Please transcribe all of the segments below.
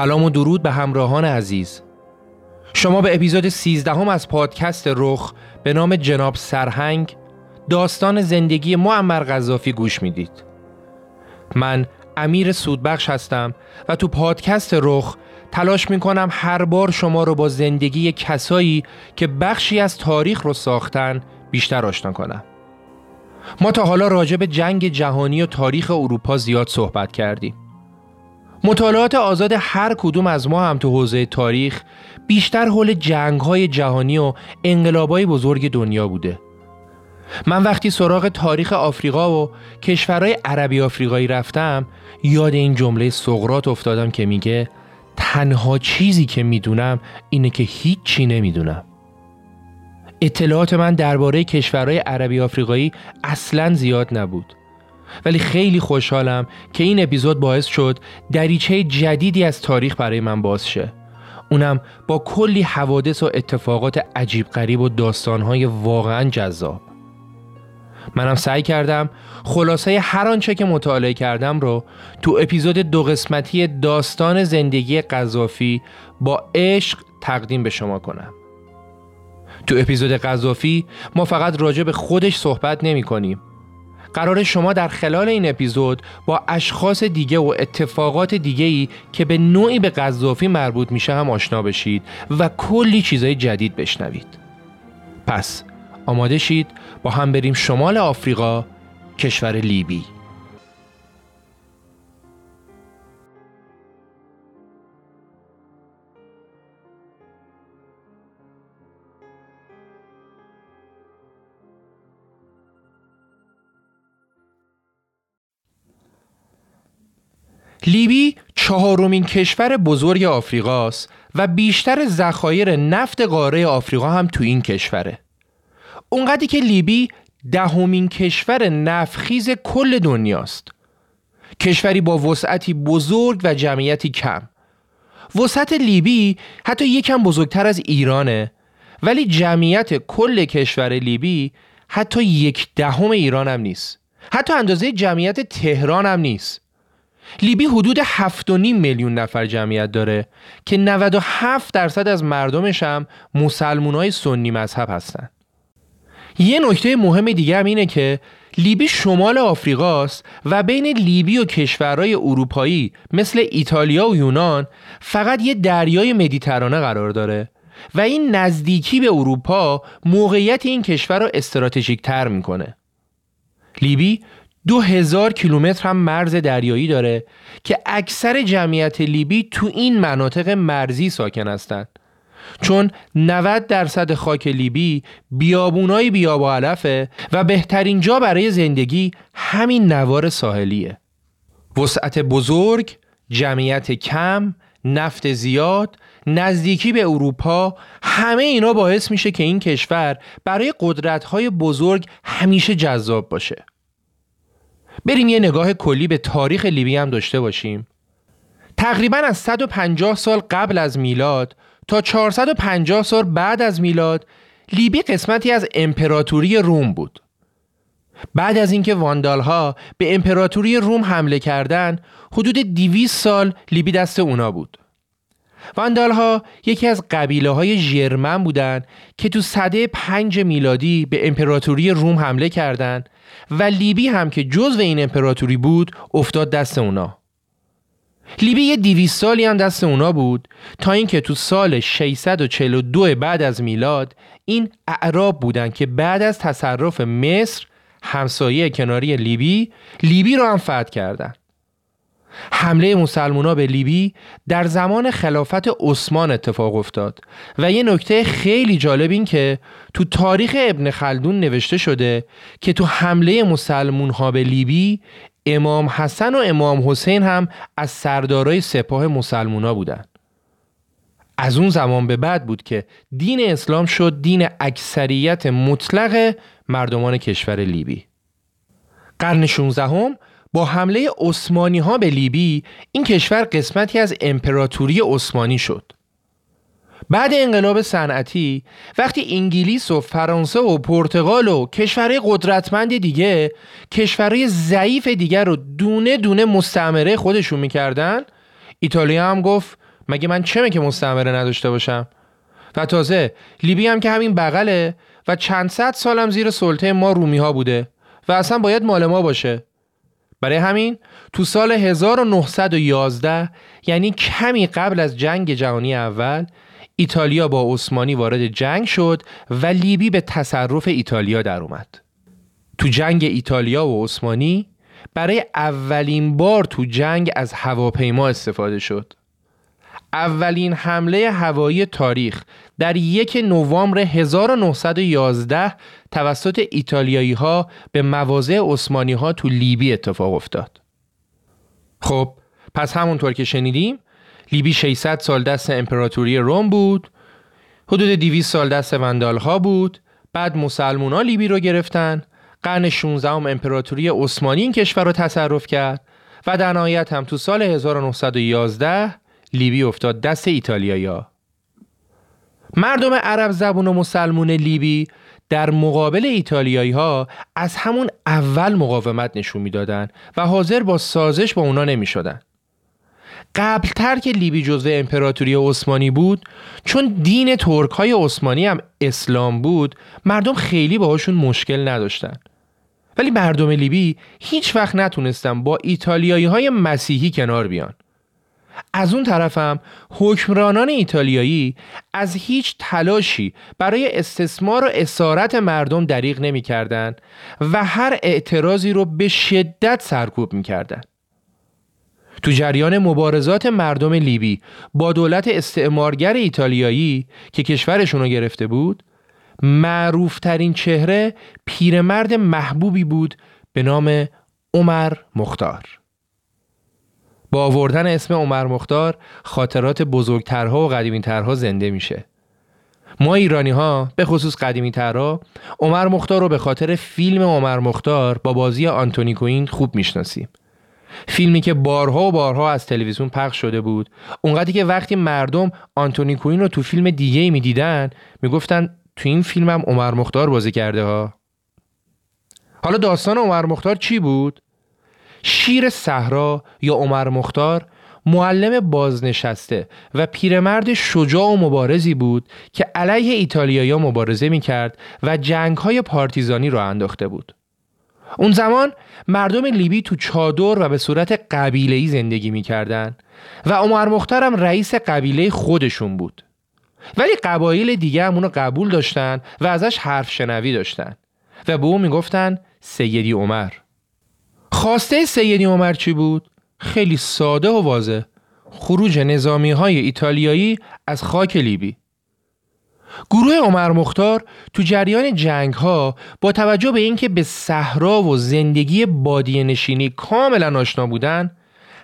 سلام و درود به همراهان عزیز. شما به اپیزود 13 هم از پادکست رخ به نام جناب سرهنگ داستان زندگی معمر غذافی گوش می‌دید. من امیر سودبخش هستم و تو پادکست رخ تلاش می‌کنم هر بار شما رو با زندگی کسایی که بخشی از تاریخ رو ساختن بیشتر آشنا کنم. ما تا حالا راجع به جنگ جهانی و تاریخ اروپا زیاد صحبت کردیم. مطالعات آزاد هر کدوم از ما هم تو حوزه تاریخ بیشتر حول جنگ های جهانی و انقلابای بزرگ دنیا بوده. من وقتی سراغ تاریخ آفریقا و کشورهای عربی آفریقایی رفتم یاد این جمله سقرات افتادم که میگه تنها چیزی که می‌دونم اینه که هیچی نمی‌دونم. اطلاعات من درباره کشورهای عربی آفریقایی اصلا زیاد نبود. ولی خیلی خوشحالم که این اپیزود باعث شد دریچه جدیدی از تاریخ برای من باز شه. اونم با کلی حوادث و اتفاقات عجیب غریب و داستانهای واقعا جذاب. منم سعی کردم خلاصه هر آنچه که مطالعه کردم رو تو اپیزود دو قسمتی داستان زندگی قذافی با عشق تقدیم به شما کنم. تو اپیزود قذافی ما فقط راجع به خودش صحبت نمی کنیم. قرار شما در خلال این اپیزود با اشخاص دیگه و اتفاقات دیگه ای که به نوعی به قذافی مربوط میشه هم آشنا بشید و کلی چیزای جدید بشنوید. پس آماده شید با هم بریم شمال آفریقا کشور لیبی. لیبی چهارمین کشور بزرگ آفریقاست و بیشتر ذخایر نفت قاره آفریقا هم تو این کشوره. اونقدری که لیبی دهمین کشور نفخیز کل دنیاست. کشوری با وسعتی بزرگ و جمعیتی کم. وسعت لیبی حتی یکم بزرگتر از ایرانه ولی جمعیت کل کشور لیبی حتی یک دهم ایران هم نیست. حتی اندازه جمعیت تهران هم نیست. لیبی حدود 7.5 میلیون نفر جمعیت داره که 97 درصد از مردمش هم های سنی مذهب هستن. یه نکته مهم دیگه هم اینه که لیبی شمال آفریقاست و بین لیبی و کشورهای اروپایی مثل ایتالیا و یونان فقط یه دریای مدیترانه قرار داره و این نزدیکی به اروپا موقعیت این کشور رو استراتژیک تر می‌کنه. لیبی دو هزار کیلومتر هم مرز دریایی داره که اکثر جمعیت لیبی تو این مناطق مرزی ساکن هستند چون 90 درصد خاک لیبی بیابونای بیاب و علفه و بهترین جا برای زندگی همین نوار ساحلیه. وسعت بزرگ، جمعیت کم، نفت زیاد، نزدیکی به اروپا همه اینا باعث میشه که این کشور برای قدرت‌های بزرگ همیشه جذاب باشه. بریم یه نگاه کلی به تاریخ لیبی هم داشته باشیم. تقریبا از 150 سال قبل از میلاد تا 450 سال بعد از میلاد لیبی قسمتی از امپراتوری روم بود. بعد از اینکه واندال ها به امپراتوری روم حمله کردند حدود 200 سال لیبی دست اونا بود. واندال ها یکی از قبیله های ژرمن بودند که تو صده پنج میلادی به امپراتوری روم حمله کردند و لیبی هم که جزو این امپراتوری بود افتاد دست اونا. لیبی یه دیویس سالی هم دست اونا بود تا اینکه تو سال 642 بعد از میلاد این اعراب بودن که بعد از تصرف مصر همسایه کناری لیبی لیبی رو هم فتح کردن حمله مسلمونا به لیبی در زمان خلافت عثمان اتفاق افتاد و یه نکته خیلی جالب این که تو تاریخ ابن خلدون نوشته شده که تو حمله مسلمون ها به لیبی امام حسن و امام حسین هم از سردارای سپاه مسلمونا بودن. از اون زمان به بعد بود که دین اسلام شد دین اکثریت مطلق مردمان کشور لیبی. قرن 16 هم با حمله عثمانی ها به لیبی این کشور قسمتی از امپراتوری عثمانی شد. بعد انقلاب صنعتی وقتی انگلیس و فرانسه و پرتغال و کشورهای قدرتمند دیگه کشورهای ضعیف دیگر رو دونه دونه مستعمره خودشون می‌کردن ایتالیا هم گفت مگه من چمه که مستعمره نداشته باشم؟ و تازه لیبی هم که همین بغله و چند صد سالم زیر سلطه ما رومی ها بوده و اصلا باید مال ما باشه. برای همین تو سال 1911 یعنی کمی قبل از جنگ جهانی اول ایتالیا با عثمانی وارد جنگ شد و لیبی به تصرف ایتالیا در اومد. تو جنگ ایتالیا و عثمانی برای اولین بار تو جنگ از هواپیما استفاده شد. اولین حمله هوایی تاریخ در یک نوامبر 1911 توسط ایتالیایی ها به مواضع عثمانی ها تو لیبی اتفاق افتاد. خب پس همونطور که شنیدیم لیبی 600 سال دست امپراتوری روم بود حدود 200 سال دست وندال ها بود بعد مسلمون ها لیبی رو گرفتن قرن 16 هم امپراتوری عثمانی این کشور رو تصرف کرد و در نهایت هم تو سال 1911 لیبی افتاد دست ایتالیایی مردم عرب زبون و مسلمون لیبی در مقابل ایتالیایی ها از همون اول مقاومت نشون می‌دادند و حاضر با سازش با اونا نمی شدن. قبلتر که لیبی جزو امپراتوری عثمانی بود چون دین ترک های عثمانی هم اسلام بود مردم خیلی باهاشون مشکل نداشتن ولی مردم لیبی هیچ وقت نتونستن با ایتالیایی های مسیحی کنار بیان از اون طرفم حکمرانان ایتالیایی از هیچ تلاشی برای استثمار و اسارت مردم دریغ نمی کردن و هر اعتراضی رو به شدت سرکوب می کردن. تو جریان مبارزات مردم لیبی با دولت استعمارگر ایتالیایی که کشورشون رو گرفته بود معروفترین چهره پیرمرد محبوبی بود به نام عمر مختار با آوردن اسم عمر مختار خاطرات بزرگترها و قدیمیترها زنده میشه. ما ایرانی ها به خصوص قدیمی ترها عمر مختار رو به خاطر فیلم عمر مختار با بازی آنتونی کوین خوب می‌شناسیم. فیلمی که بارها و بارها از تلویزیون پخش شده بود. اونقدری که وقتی مردم آنتونی کوین رو تو فیلم دیگه ای می‌دیدن می‌گفتن تو این فیلم هم عمر مختار بازی کرده ها. حالا داستان عمر مختار چی بود؟ شیر صحرا یا عمر مختار معلم بازنشسته و پیرمرد شجاع و مبارزی بود که علیه ایتالیایی مبارزه می کرد و جنگ های پارتیزانی را انداخته بود. اون زمان مردم لیبی تو چادر و به صورت قبیله‌ای زندگی می‌کردند و عمر هم رئیس قبیله خودشون بود. ولی قبایل دیگه هم اونو قبول داشتن و ازش حرف شنوی داشتن و به اون می‌گفتن سیدی عمر. خواسته سیدی عمر چی بود؟ خیلی ساده و واضح. خروج نظامی های ایتالیایی از خاک لیبی. گروه عمر مختار تو جریان جنگ ها با توجه به اینکه به صحرا و زندگی بادی نشینی کاملا آشنا بودن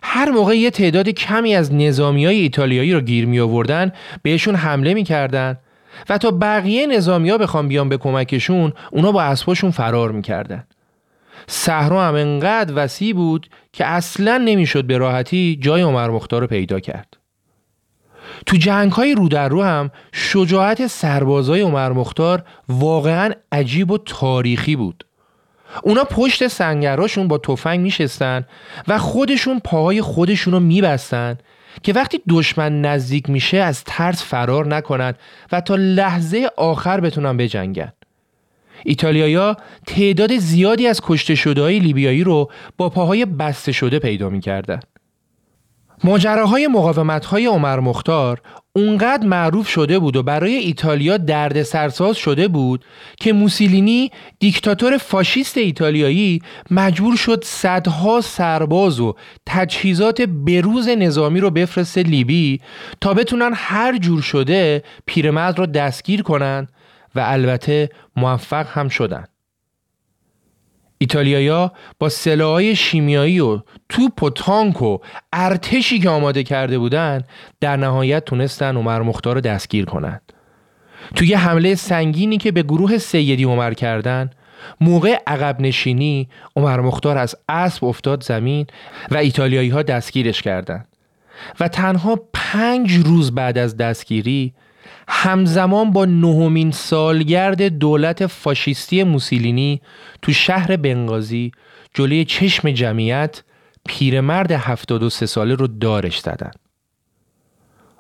هر موقع یه تعداد کمی از نظامی های ایتالیایی رو گیر می آوردن بهشون حمله می‌کردن و تا بقیه نظامی ها بخوام بیان به کمکشون اونا با اسباشون فرار می‌کردن صحرا هم انقدر وسیع بود که اصلا نمی‌شد به راحتی جای عمر مختار رو پیدا کرد. تو جنگ های رو در رو هم شجاعت سربازای عمر مختار واقعا عجیب و تاریخی بود. اونا پشت سنگراشون با تفنگ میشستن و خودشون پاهای خودشون رو میبستن که وقتی دشمن نزدیک میشه از ترس فرار نکنن و تا لحظه آخر بتونن بجنگن. ایتالیایا تعداد زیادی از کشته شده های لیبیایی رو با پاهای بسته شده پیدا می‌کردن. ماجراهای های عمر مختار اونقدر معروف شده بود و برای ایتالیا درد سرساز شده بود که موسولینی دیکتاتور فاشیست ایتالیایی مجبور شد صدها سرباز و تجهیزات بروز نظامی رو بفرسته لیبی تا بتونن هر جور شده پیرمرد رو دستگیر کنن و البته موفق هم شدن ایتالیایا با سلاحهای شیمیایی و توپ و تانک و ارتشی که آماده کرده بودند در نهایت تونستن عمر مختار رو دستگیر کنند. توی حمله سنگینی که به گروه سیدی عمر کردن موقع عقب نشینی عمر مختار از اسب افتاد زمین و ایتالیایی ها دستگیرش کردند و تنها پنج روز بعد از دستگیری همزمان با نهمین سالگرد دولت فاشیستی موسولینی تو شهر بنغازی جلوی چشم جمعیت پیرمرد 73 ساله رو دارش زدن.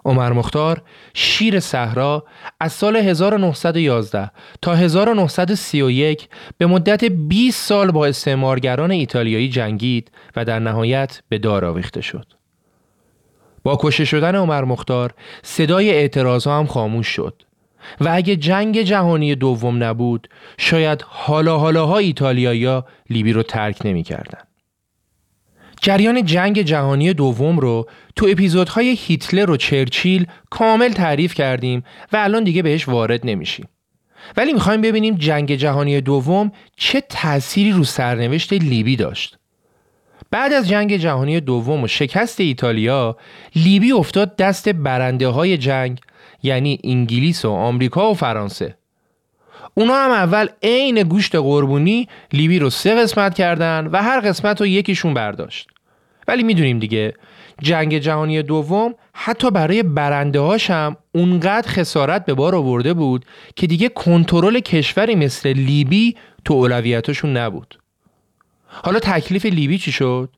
عمر مختار شیر صحرا از سال 1911 تا 1931 به مدت 20 سال با استعمارگران ایتالیایی جنگید و در نهایت به دار آویخته شد. با کشته شدن عمر مختار صدای اعتراض هم خاموش شد و اگه جنگ جهانی دوم نبود شاید حالا حالاها ایتالیایی لیبی رو ترک نمی کردن. جریان جنگ جهانی دوم رو تو اپیزودهای هیتلر و چرچیل کامل تعریف کردیم و الان دیگه بهش وارد نمیشیم. ولی می‌خوایم ببینیم جنگ جهانی دوم چه تأثیری رو سرنوشت لیبی داشت. بعد از جنگ جهانی دوم و شکست ایتالیا لیبی افتاد دست برنده های جنگ یعنی انگلیس و آمریکا و فرانسه. اونا هم اول عین گوشت قربونی لیبی رو سه قسمت کردن و هر قسمت رو یکیشون برداشت. ولی می‌دونیم دیگه جنگ جهانی دوم حتی برای برنده هاش هم اونقدر خسارت به بار آورده بود که دیگه کنترل کشوری مثل لیبی تو اولویتاشون نبود. حالا تکلیف لیبی چی شد؟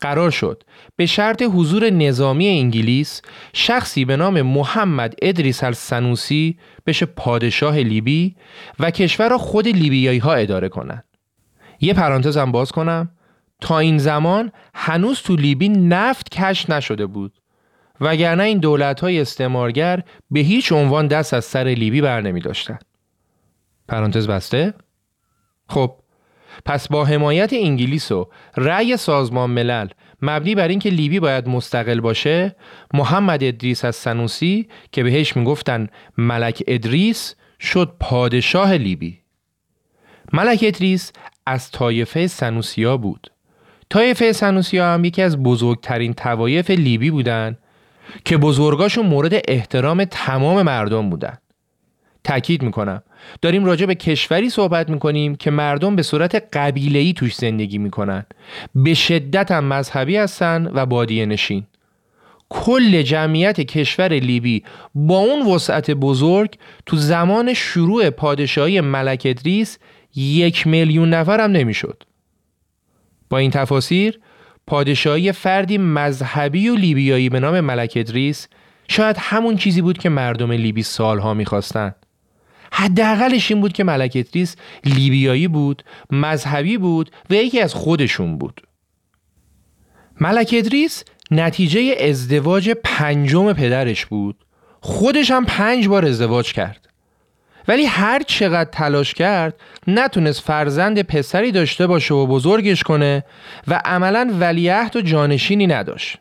قرار شد به شرط حضور نظامی انگلیس شخصی به نام محمد ادریس السنوسی بشه پادشاه لیبی و کشور را خود لیبیایی ها اداره کنند. یه پرانتزم باز کنم تا این زمان هنوز تو لیبی نفت کش نشده بود وگرنه این دولت های استعمارگر به هیچ عنوان دست از سر لیبی بر نمی داشتن. پرانتز بسته؟ خب پس با حمایت انگلیس و رأی سازمان ملل مبنی بر اینکه لیبی باید مستقل باشه محمد ادریس از سنوسی که بهش می‌گفتن ملک ادریس شد پادشاه لیبی. ملک ادریس از طایفه سنوسیا بود. طایفه سنوسیا هم یکی از بزرگترین توایف لیبی بودن که بزرگاشون مورد احترام تمام مردم بودن. تأکید می‌کنم داریم راجع به کشوری صحبت می‌کنیم که مردم به صورت قبیله‌ای توش زندگی می‌کنن. به شدت هم مذهبی هستن و بادیه نشین. کل جمعیت کشور لیبی با اون وسعت بزرگ تو زمان شروع پادشاهی ملک ادریس یک میلیون نفر هم نمی‌شد. با این تفاسیر پادشاهی فردی مذهبی و لیبیایی به نام ملک ادریس شاید همون چیزی بود که مردم لیبی سالها می‌خواستند حداقلش این بود که ملک ادریس لیبیایی بود مذهبی بود و یکی از خودشون بود. ملک ادریس نتیجه ازدواج پنجم پدرش بود. خودش هم پنج بار ازدواج کرد. ولی هر چقدر تلاش کرد نتونست فرزند پسری داشته باشه و بزرگش کنه و عملا ولیعهد و جانشینی نداشت.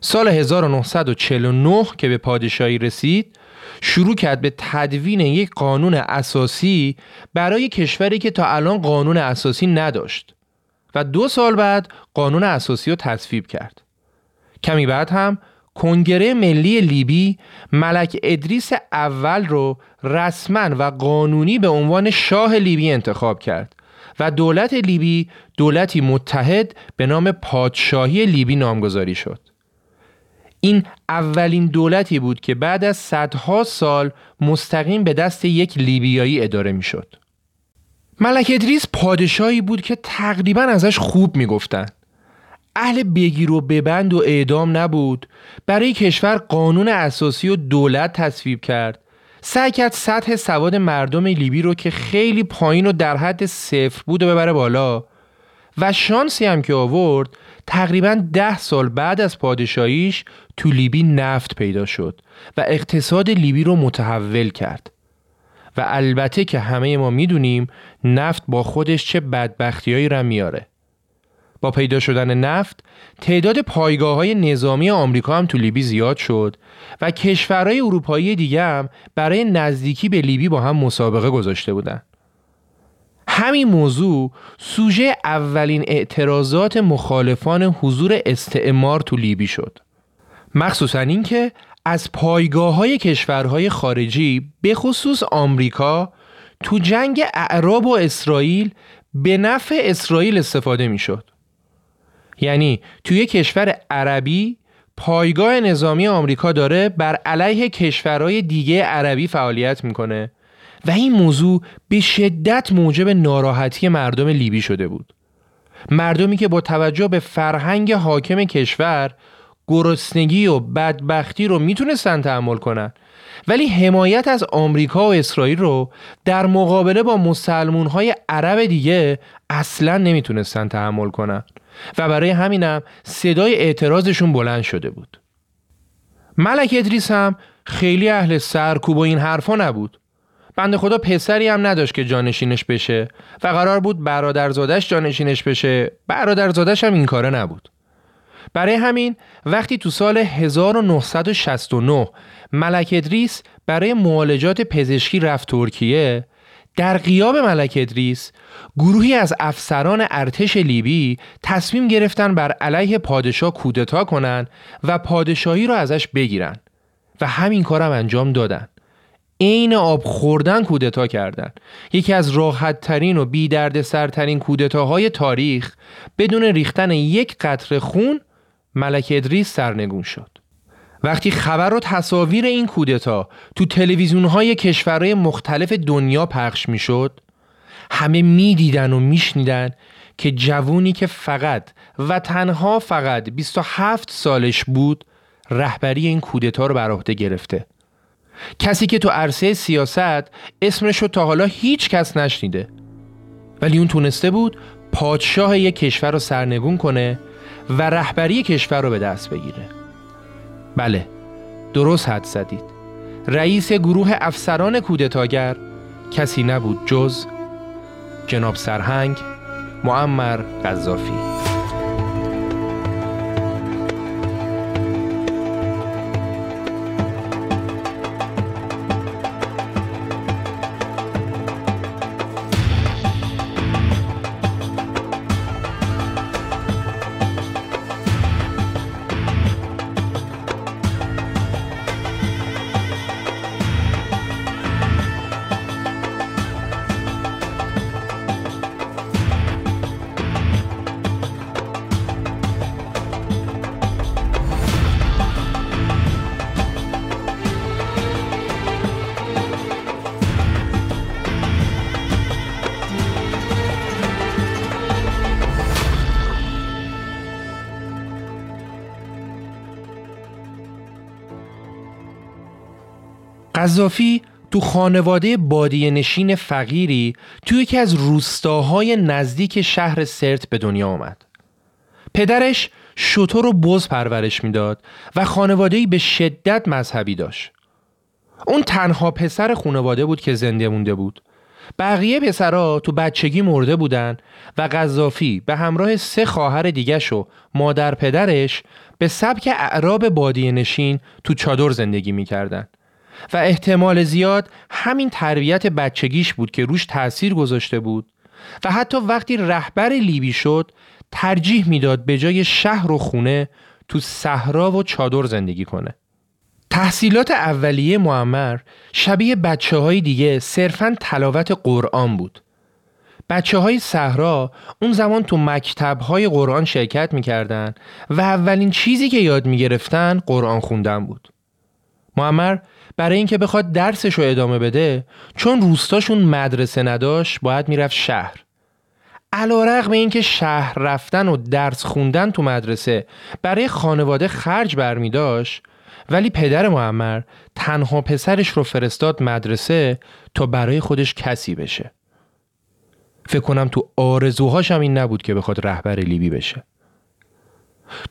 سال 1949 که به پادشاهی رسید شروع کرد به تدوین یک قانون اساسی برای کشوری که تا الان قانون اساسی نداشت و دو سال بعد قانون اساسی رو تصویب کرد. کمی بعد هم کنگره ملی لیبی ملک ادریس اول رو رسما و قانونی به عنوان شاه لیبی انتخاب کرد و دولت لیبی دولتی متحد به نام پادشاهی لیبی نامگذاری شد. این اولین دولتی بود که بعد از صدها سال مستقیم به دست یک لیبیایی اداره می‌شد. ملک ادریس پادشاهی بود که تقریبا ازش خوب می‌گفتند. اهل بگیر و ببند و اعدام نبود برای کشور قانون اساسی و دولت تصویب کرد سعی کرد سطح سواد مردم لیبی رو که خیلی پایین و در حد صفر بود و ببره بالا و شانسی هم که آورد تقریبا ده سال بعد از پادشاهیش تو لیبی نفت پیدا شد و اقتصاد لیبی رو متحول کرد و البته که همه ما می‌دونیم نفت با خودش چه بدبختیایی را میاره با پیدا شدن نفت تعداد پایگاه های نظامی آمریکا هم تو لیبی زیاد شد و کشورهای اروپایی دیگه هم برای نزدیکی به لیبی با هم مسابقه گذاشته بودند. همین موضوع سوژه اولین اعتراضات مخالفان حضور استعمار تو لیبی شد مخصوصا اینکه از پایگاه های کشورهای خارجی به خصوص آمریکا تو جنگ اعراب و اسرائیل به نفع اسرائیل استفاده می شد. یعنی توی کشور عربی پایگاه نظامی آمریکا داره بر علیه کشورهای دیگه عربی فعالیت می‌کنه و این موضوع به شدت موجب ناراحتی مردم لیبی شده بود. مردمی که با توجه به فرهنگ حاکم کشور گرسنگی و بدبختی رو می‌تونستن تحمل کنن. ولی حمایت از آمریکا و اسرائیل رو در مقابله با مسلمون های عرب دیگه اصلا نمی‌تونستن تحمل کنن. و برای همینم صدای اعتراضشون بلند شده بود. ملک ادریس هم خیلی اهل سرکوب و این حرفا نبود. بنده خدا پسری هم نداشت که جانشینش بشه و قرار بود برادرزادش جانشینش بشه. برادرزادش هم این کاره نبود. برای همین وقتی تو سال 1969 ملک ادریس برای معالجات پزشکی رفت ترکیه در قیاب ملک ادریس گروهی از افسران ارتش لیبی تصمیم گرفتن بر علیه پادشاه کودتا کنند و پادشاهی را ازش بگیرن و همین کارم انجام دادن. عین آب خوردن کودتا کردن. یکی از راحت ترین و بی درد سرترین کودتاهای تاریخ بدون ریختن یک قطره خون ملک ادریس سرنگون شد. وقتی خبر و تصاویر این کودتا تو تلویزیون های کشورهای مختلف دنیا پخش می‌شد همه می‌دیدن و میشنیدن که جوونی که فقط و تنها فقط 27 سالش بود رهبری این کودتا رو بر عهده گرفته. کسی که تو عرصه سیاست اسمش رو تا حالا هیچ کس نشنیده. ولی اون تونسته بود پادشاه یک کشور رو سرنگون کنه و رهبری کشور رو به دست بگیره. بله درست حد زدید. رئیس گروه افسران کودتاگر کسی نبود جز جناب سرهنگ معمر قذافی قذافی تو خانواده بادیه نشین فقیری توی یکی از روستاهای نزدیک شهر سرت به دنیا آمد. پدرش شطور و بز پرورش می‌داد و خانواده‌ای به شدت مذهبی داشت. اون تنها پسر خانواده بود که زنده مونده بود. بقیه پسرها تو بچگی مرده بودن و قذافی به همراه سه خواهر دیگش و مادر پدرش به سبک اعراب بادیه نشین تو چادر زندگی می‌کردن. و احتمال زیاد همین تربیت بچگیش بود که روش تاثیر گذاشته بود و حتی وقتی رهبر لیبی شد ترجیح می‌داد به جای شهر و خونه تو صحرا و چادر زندگی کنه. تحصیلات اولیه معمر شبیه بچه های دیگه صرفا تلاوت قرآن بود. بچه های صحرا اون زمان تو مکتب های قرآن شرکت می‌کردن و اولین چیزی که یاد می‌گرفتن قرآن خوندن بود. معمر برای اینکه بخواد درسش رو ادامه بده چون روستاشون مدرسه نداشت باید می‌رفت شهر. علا رقم اینکه شهر رفتن و درس خوندن تو مدرسه برای خانواده خرج برمی داشت ولی پدر معمر تنها پسرش رو فرستاد مدرسه تا برای خودش کسی بشه. فکر کنم تو آرزوهاش هم این نبود که بخواد رهبر لیبی بشه.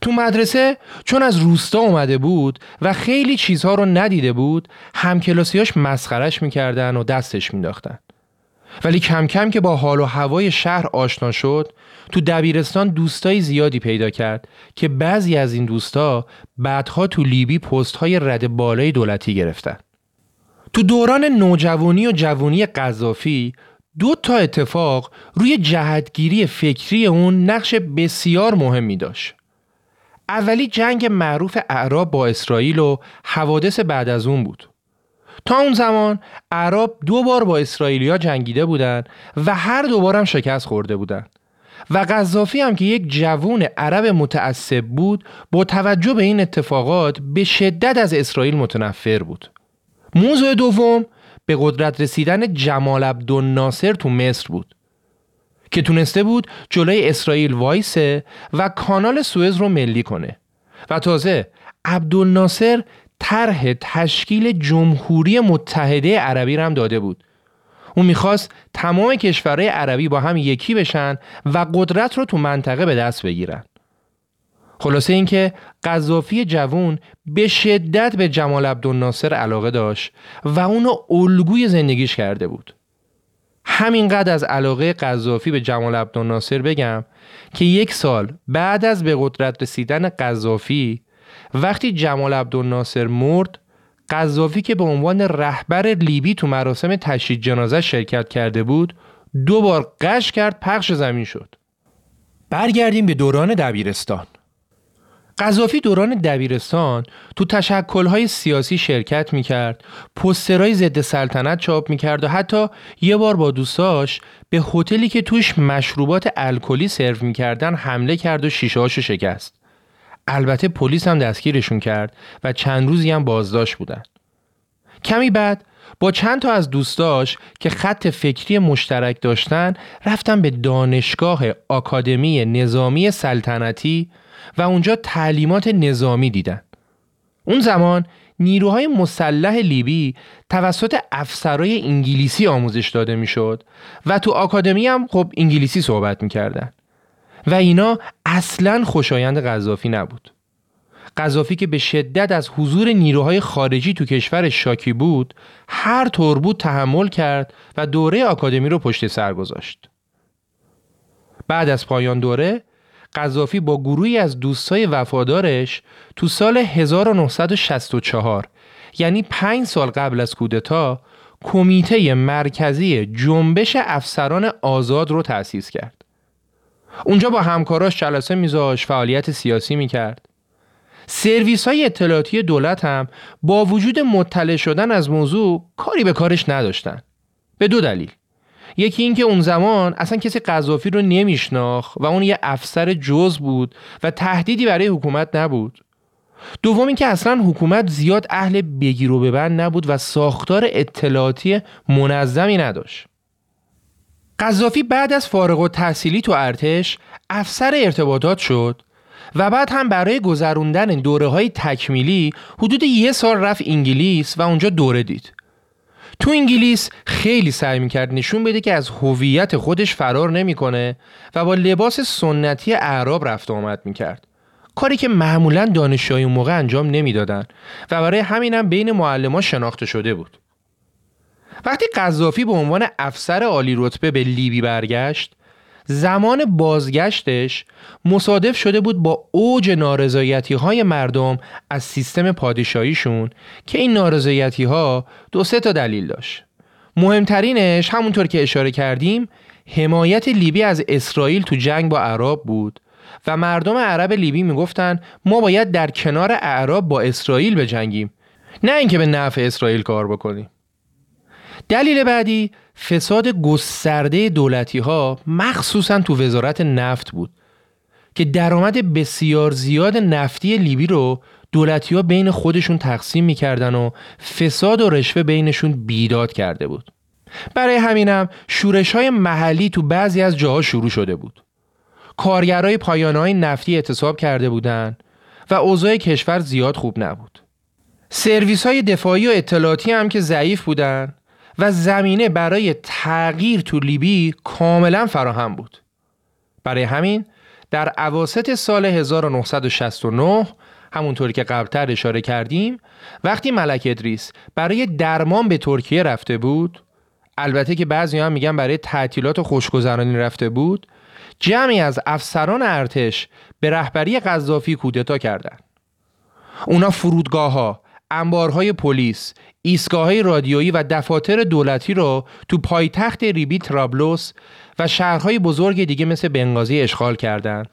تو مدرسه چون از روستا اومده بود و خیلی چیزها رو ندیده بود همکلاسیاش مسخرش می‌کردن و دستش مینداختن ولی کم کم که با حال و هوای شهر آشنا شد تو دبیرستان دوستای زیادی پیدا کرد که بعضی از این دوستا بعدها تو لیبی پست های رد بالای دولتی گرفتن. تو دوران نوجوانی و جوانی قذافی دو تا اتفاق روی جهتگیری فکری اون نقش بسیار مهمی داشت. اولی جنگ معروف اعراب با اسرائیل و حوادث بعد از اون بود. تا اون زمان اعراب دو بار با اسرائیلیا جنگیده بودند و هر دوبار هم شکست خورده بودند و قذافی هم که یک جوون عرب متعصب بود با توجه به این اتفاقات به شدت از اسرائیل متنفر بود. موضوع دوم به قدرت رسیدن جمال عبدالناصر تو مصر بود. که تونسته بود جلوی اسرائیل وایسه و کانال سوئز رو ملی کنه. و تازه عبدالناصر طرح تشکیل جمهوری متحده عربی هم داده بود. اون می‌خواست تمام کشورهای عربی با هم یکی بشن و قدرت رو تو منطقه به دست بگیرن. خلاصه اینکه قذافی جوون به شدت به جمال عبدالناصر علاقه داشت و اونو الگوی زندگیش کرده بود. همینقدر از علاقه قذافی به جمال عبدالناصر بگم که یک سال بعد از به قدرت رسیدن قذافی وقتی جمال عبدالناصر مرد قذافی که به عنوان رهبر لیبی تو مراسم تشییع جنازه شرکت کرده بود دو بار قش کرد پخش زمین شد. برگردیم به دوران دبیرستان. قذافی دوران دبیرستان تو تشکلهای سیاسی شرکت می‌کرد پسترهای ضد سلطنت چاپ می‌کرد و حتی یه بار با دوستاش به هتلی که توش مشروبات الکلی سرو می‌کردن حمله کرد و شیشهاشو شکست. البته پلیس هم دستگیرشون کرد و چند روزی هم بازداشت بودن. کمی بعد با چند تا از دوستاش که خط فکری مشترک داشتن رفتن به دانشگاه آکادمی نظامی سلطنتی و اونجا تعلیمات نظامی دیدن. اون زمان نیروهای مسلح لیبی توسط افسرای انگلیسی آموزش داده می‌شد و تو آکادمی هم خب انگلیسی صحبت می‌کردن. و اینا اصلا خوشایند قذافی نبود. قذافی که به شدت از حضور نیروهای خارجی تو کشور شاکی بود هر طور بود تحمل کرد و دوره آکادمی رو پشت سر گذاشت. بعد از پایان دوره قذافی با گروهی از دوستای وفادارش تو سال 1964 یعنی پنج سال قبل از کودتا کمیته مرکزی جنبش افسران آزاد رو تأسیس کرد. اونجا با همکاراش جلسه میذاش فعالیت سیاسی می‌کرد. سرویس های اطلاعاتی دولت هم با وجود مطلع شدن از موضوع کاری به کارش نداشتن. به دو دلیل. یکی اینکه اون زمان اصلا کسی قذافی رو نمیشناخت و اون یه افسر جز بود و تهدیدی برای حکومت نبود. دوم اینکه اصلا حکومت زیاد اهل بگیر و ببند نبود و ساختار اطلاعاتی منظمی نداشت. قذافی بعد از فارغ و تحصیلی تو ارتش افسر ارتباطات شد و بعد هم برای گذروندن دوره های تکمیلی حدود یه سال رفت انگلیس و اونجا دوره دید. تو انگلیس خیلی سعی می‌کرد نشون بده که از هویت خودش فرار نمی‌کنه و با لباس سنتی اعراب رفت آمد می‌کرد. کاری که معمولا دانشجوی اون موقع انجام نمی‌دادن و برای همینم بین معلمان شناخته شده بود. وقتی قذافی به عنوان افسر عالی رتبه به لیبی برگشت زمان بازگشتش مصادف شده بود با اوج نارضایتی های مردم از سیستم پادشاهیشون که این نارضایتی ها دو سه تا دلیل داشت. مهمترینش همونطور که اشاره کردیم حمایت لیبی از اسرائیل تو جنگ با عرب بود و مردم عرب لیبی می‌گفتن ما باید در کنار اعراب با اسرائیل بجنگیم نه اینکه به نفع اسرائیل کار بکنیم. دلیل بعدی فساد گسترده دولتی ها مخصوصا تو وزارت نفت بود که درآمد بسیار زیاد نفتی لیبی رو دولتی ها بین خودشون تقسیم می‌کردن و فساد و رشوه بینشون بیداد کرده بود. برای همینم شورش های محلی تو بعضی از جاها شروع شده بود. کارگرای پایانه های نفتی اعتصاب کرده بودند و اوضاع کشور زیاد خوب نبود. سرویس های دفاعی و اطلاعاتی هم که ضعیف بودند و زمینه برای تغییر تو لیبی کاملا فراهم بود. برای همین در عواست سال 1969 همونطوری که قبلتر اشاره کردیم وقتی ملک ادریس برای درمان به ترکیه رفته بود البته که بعضی هم میگن برای تعطیلات خوشگذرانی رفته بود جمعی از افسران ارتش به رهبری قذافی کودتا کردند. اونا فرودگاه ها، انبارهای پلیس، ایستگاه رادیویی و دفاتر دولتی را تو پایتخت ریبی ترابلوس و شهرهای بزرگ دیگه مثل بنگازی اشغال کردند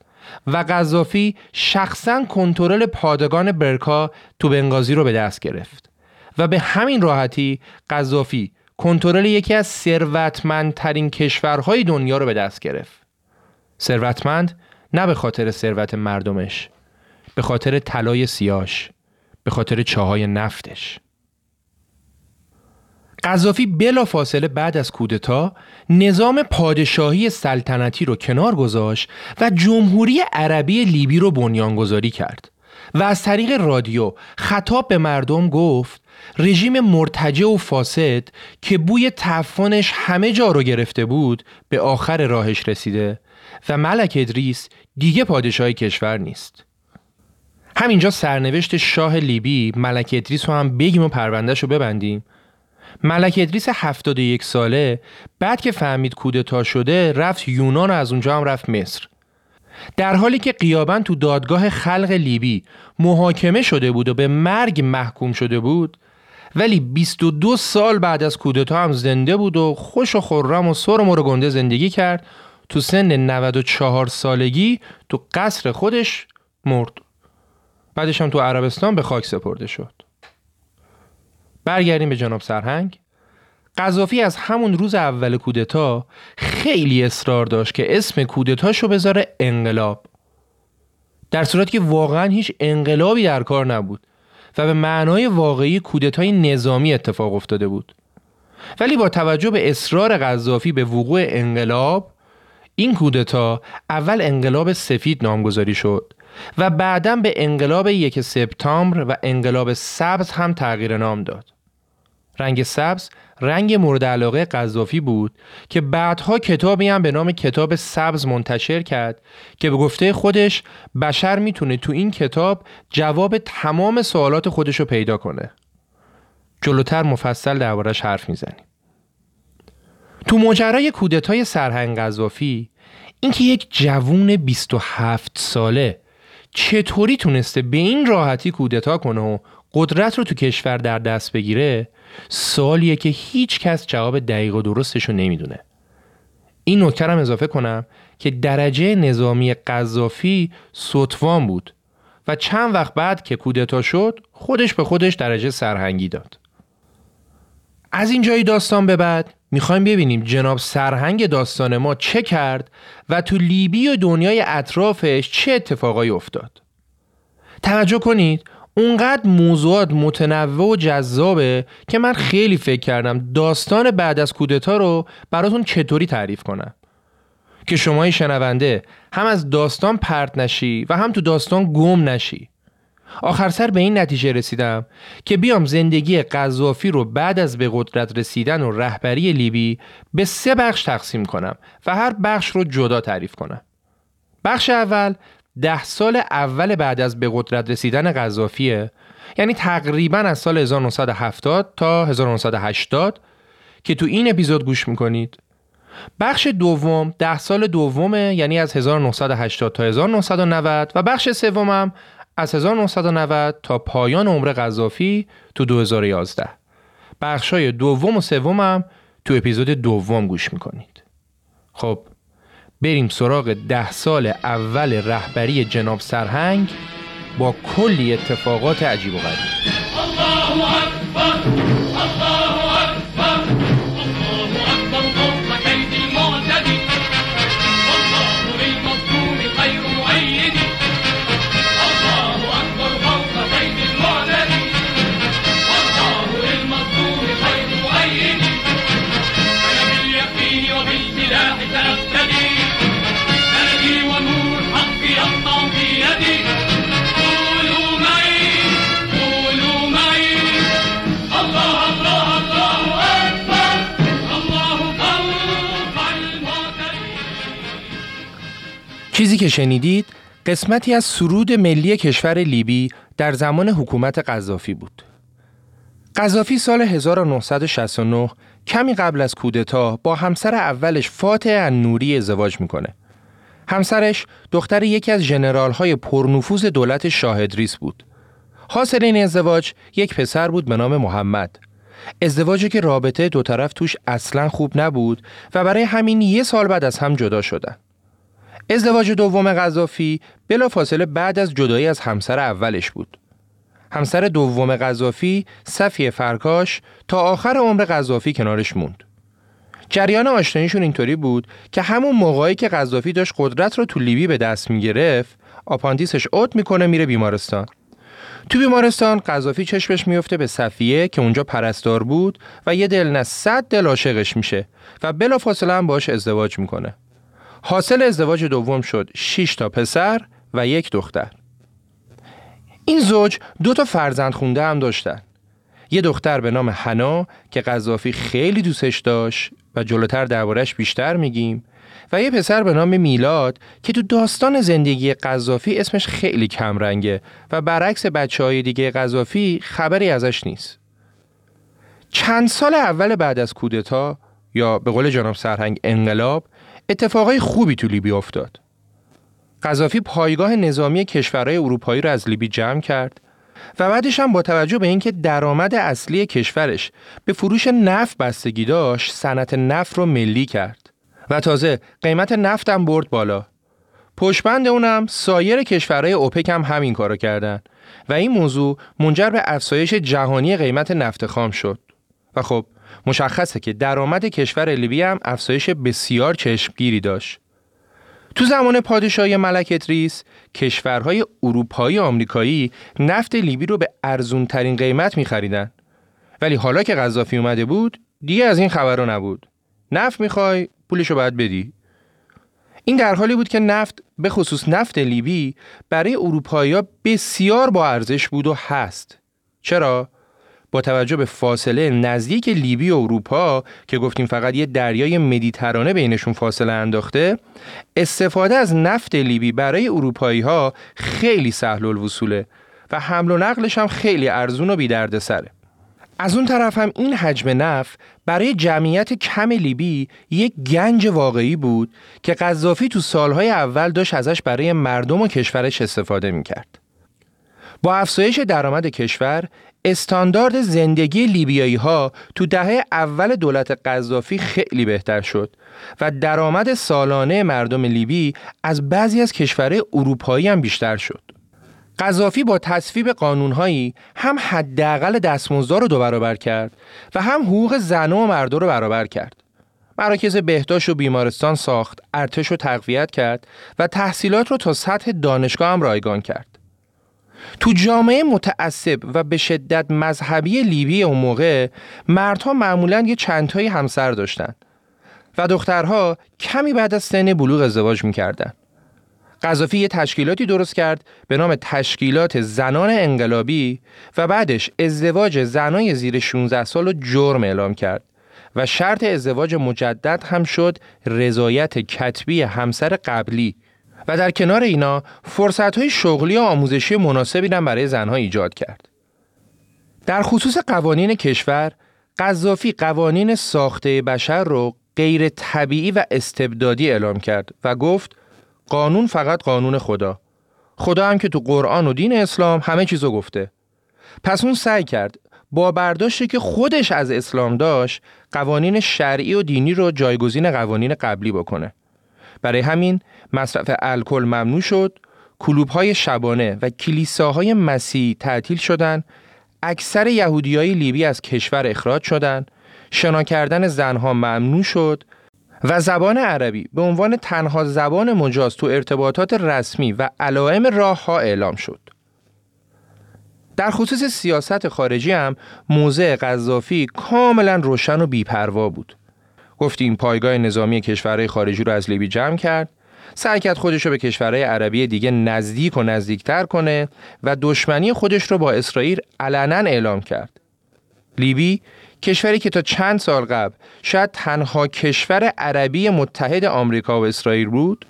و قذافی شخصا کنترل پادگان برکا تو بنگازی رو به دست گرفت. و به همین راحتی قذافی کنترل یکی از ثروتمندترین کشورهای دنیا رو به دست گرفت. ثروتمند نه به خاطر ثروت مردمش به خاطر طلای سیاش به خاطر چاهای نفتش. قذافی بلا فاصله بعد از کودتا نظام پادشاهی سلطنتی رو کنار گذاشت و جمهوری عربی لیبی رو بنیانگذاری کرد و از طریق رادیو خطاب به مردم گفت رژیم مرتجع و فاسد که بوی تعفنش همه جا رو گرفته بود به آخر راهش رسیده و ملک ادریس دیگه پادشاه کشور نیست. همینجا سرنوشت شاه لیبی ملک ادریس رو هم بگیم و پروندهش رو ببندیم. ملک ادریس 71 ساله بعد که فهمید کودتا شده رفت یونان و از اونجا هم رفت مصر. در حالی که قیابن تو دادگاه خلق لیبی محاکمه شده بود و به مرگ محکوم شده بود ولی 22 سال بعد از کودتا هم زنده بود و خوش و خرم و سر و گنده زندگی کرد تو سن 94 سالگی تو قصر خودش مرد. بعدش هم تو عربستان به خاک سپرده شد. برگردیم به جناب سرهنگ. قذافی از همون روز اول کودتا خیلی اصرار داشت که اسم کودتاشو بذاره انقلاب. در صورتی که واقعا هیچ انقلابی در کار نبود و به معنای واقعی کودتای نظامی اتفاق افتاده بود. ولی با توجه به اصرار قذافی به وقوع انقلاب این کودتا اول انقلاب سفید نامگذاری شد و بعدا به انقلاب یک سپتامبر و انقلاب سبز هم تغییر نام داد. رنگ سبز رنگ مورد علاقه قذافی بود که بعدها کتابی هم به نام کتاب سبز منتشر کرد که به گفته خودش بشر می‌تونه تو این کتاب جواب تمام سوالات خودش رو پیدا کنه. جلوتر مفصل دربارش حرف می‌زنیم. تو ماجرای کودتای سرهنگ قذافی اینکه یک جوون 27 ساله چطوری تونسته به این راحتی کودتا کنه و قدرت رو تو کشور در دست بگیره؟ سوالیه که هیچ کس جواب دقیق و درستش رو نمی‌دونه. این نکته هم اضافه کنم که درجه نظامی قذافی سطوان بود و چند وقت بعد که کودتا شد خودش به خودش درجه سرهنگی داد. از اینجای داستان به بعد می‌خوایم ببینیم جناب سرهنگ داستان ما چه کرد و تو لیبی و دنیای اطرافش چه اتفاقایی افتاد. توجه کنید اونقدر موضوعات متنوع و جذابه که من خیلی فکر کردم داستان بعد از کودتا رو براتون چطوری تعریف کنم. که شمای شنونده هم از داستان پرت نشی و هم تو داستان گم نشی. آخر سر به این نتیجه رسیدم که بیام زندگی قذافی رو بعد از به قدرت رسیدن و رهبری لیبی به سه بخش تقسیم کنم و هر بخش رو جدا تعریف کنم. بخش اول ده سال اول بعد از به قدرت رسیدن قذافیه یعنی تقریبا از سال 1970 تا 1980 که تو این اپیزود گوش می‌کنید بخش دوم ده سال دومه یعنی از 1980 تا 1990 و بخش سومم از 1990 تا پایان عمر قذافی تو 2011 بخشای دوم و سومم تو اپیزود دوم گوش می‌کنید. خب بریم سراغ ده سال اول رهبری جناب سرهنگ با کلی اتفاقات عجیب و غریب. چیزی که شنیدید قسمتی از سرود ملی کشور لیبی در زمان حکومت قذافی بود. قذافی سال 1969 کمی قبل از کودتا با همسر اولش فاتح نوری ازدواج می‌کنه. همسرش دختر یکی از جنرال های پرنفوذ دولت شاه ادریس بود. حاصل این ازدواج یک پسر بود به نام محمد. ازدواجی که رابطه دو طرف توش اصلا خوب نبود و برای همین یه سال بعد از هم جدا شدن. ازدواج دوم قذافی فاصله بعد از جدایی از همسر اولش بود. همسر دوم قذافی صفی فرکاش تا آخر عمر قذافی کنارش موند. جریان آشناییشون اینطوری بود که همون موقعی که قذافی داشت قدرت رو تو لیبی به دست می‌گرفت آپاندیسش اوت می‌کنه میره بیمارستان تو بیمارستان قذافی چشمش میفته به صفیه که اونجا پرستار بود و یه دل نه صد دل عاشقش میشه و بلافاصله هم باش ازدواج می‌کنه حاصل ازدواج دوم شد 6 تا پسر و یک دختر این زوج دو تا فرزند خونده هم داشتن یه دختر به نام حنا که قذافی خیلی دوستش داشت و جلوتر دربارش بیشتر میگیم و یه پسر به نام میلاد که تو داستان زندگی قذافی اسمش خیلی کمرنگه و برعکس بچه های دیگه قذافی خبری ازش نیست. چند سال اول بعد از کودتا یا به قول جناب سرهنگ انقلاب اتفاقای خوبی تو لیبی افتاد. قذافی پایگاه نظامی کشورهای اروپایی رو از لیبی جمع کرد و بعدش هم با توجه به اینکه درآمد اصلی کشورش به فروش نفت بستگی داشت صنعت نفت رو ملی کرد. و تازه قیمت نفتم برد بالا. پشبند اونم سایر کشورهای اوپک هم همین کارو کردن. و این موضوع منجر به افزایش جهانی قیمت نفت خام شد. و خب مشخصه که درآمد کشور لیبی هم افزایش بسیار چشمگیری داشت. تو زمان پادشاهی ملک ادریس کشورهای اروپایی آمریکایی نفت لیبی رو به ارزون ترین قیمت می خریدن. ولی حالا که قذافی اومده بود دیگه از این خبرها نبود. نفت می‌خوای پولشو باید بدی. این در حالی بود که نفت به خصوص نفت لیبی برای اروپایی بسیار با ارزش بود و هست. چرا؟ با توجه به فاصله نزدیک لیبی و اروپا که گفتیم فقط یه دریای مدیترانه بینشون فاصله انداخته استفاده از نفت لیبی برای اروپایی ها خیلی سهل الوصوله و حمل و نقلش هم خیلی ارزون و بی سره. از اون طرف هم این حجم نفت برای جمعیت کم لیبی یک گنج واقعی بود که قذافی تو سالهای اول داشت ازش برای مردم و کشورش استفاده می‌کرد. با افزایش درآمد کشور استاندارد زندگی لیبیایی ها تو دهه اول دولت قذافی خیلی بهتر شد و درآمد سالانه مردم لیبی از بعضی از کشورهای اروپایی هم بیشتر شد. قذافی با تصویب قانونهایی هم حداقل دستمزد رو دو برابر کرد و هم حقوق زن و مرد رو برابر کرد. مراکز بهداشت و بیمارستان ساخت، ارتش رو تقویت کرد و تحصیلات رو تا سطح دانشگاه هم رایگان کرد. تو جامعه متعصب و به شدت مذهبی لیبی اون موقع مردها معمولا یه چندتایی همسر داشتن و دخترها کمی بعد از سن بلوغ ازدواج می‌کردن. قذافی یه تشکیلاتی درست کرد به نام تشکیلات زنان انقلابی و بعدش ازدواج زنای زیر 16 سال رو جرم اعلام کرد و شرط ازدواج مجدد هم شد رضایت کتبی همسر قبلی و در کنار اینا فرصت های شغلی و آموزشی مناسبی هم برای زنها ایجاد کرد. در خصوص قوانین کشور قذافی قوانین ساخته بشر رو غیر طبیعی و استبدادی اعلام کرد و گفت قانون فقط قانون خدا. خدا هم که تو قرآن و دین اسلام همه چیزو گفته. پس اون سعی کرد با برداشتی که خودش از اسلام داشت قوانین شرعی و دینی رو جایگزین قوانین قبلی بکنه. برای همین مصرف الکل ممنوع شد. کلوب های شبانه و کلیساهای مسیحی تعطیل شدند. اکثر یهودی لیبی از کشور اخراج شدند. شنا کردن زنها ممنوع شد. و زبان عربی به عنوان تنها زبان مجاز تو ارتباطات رسمی و علائم راه ها اعلام شد. در خصوص سیاست خارجی هم موضع قذافی کاملا روشن و بیپروا بود. گفتیم پایگاه نظامی کشورهای خارجی رو از لیبی جمع کرد. سعی کرد خودش رو به کشورهای عربی دیگه نزدیک و نزدیکتر کنه و دشمنی خودش رو با اسرائیل علنا اعلام کرد. لیبی کشوری که تا چند سال قبل شاید تنها کشور عربی متحد آمریکا و اسرائیل بود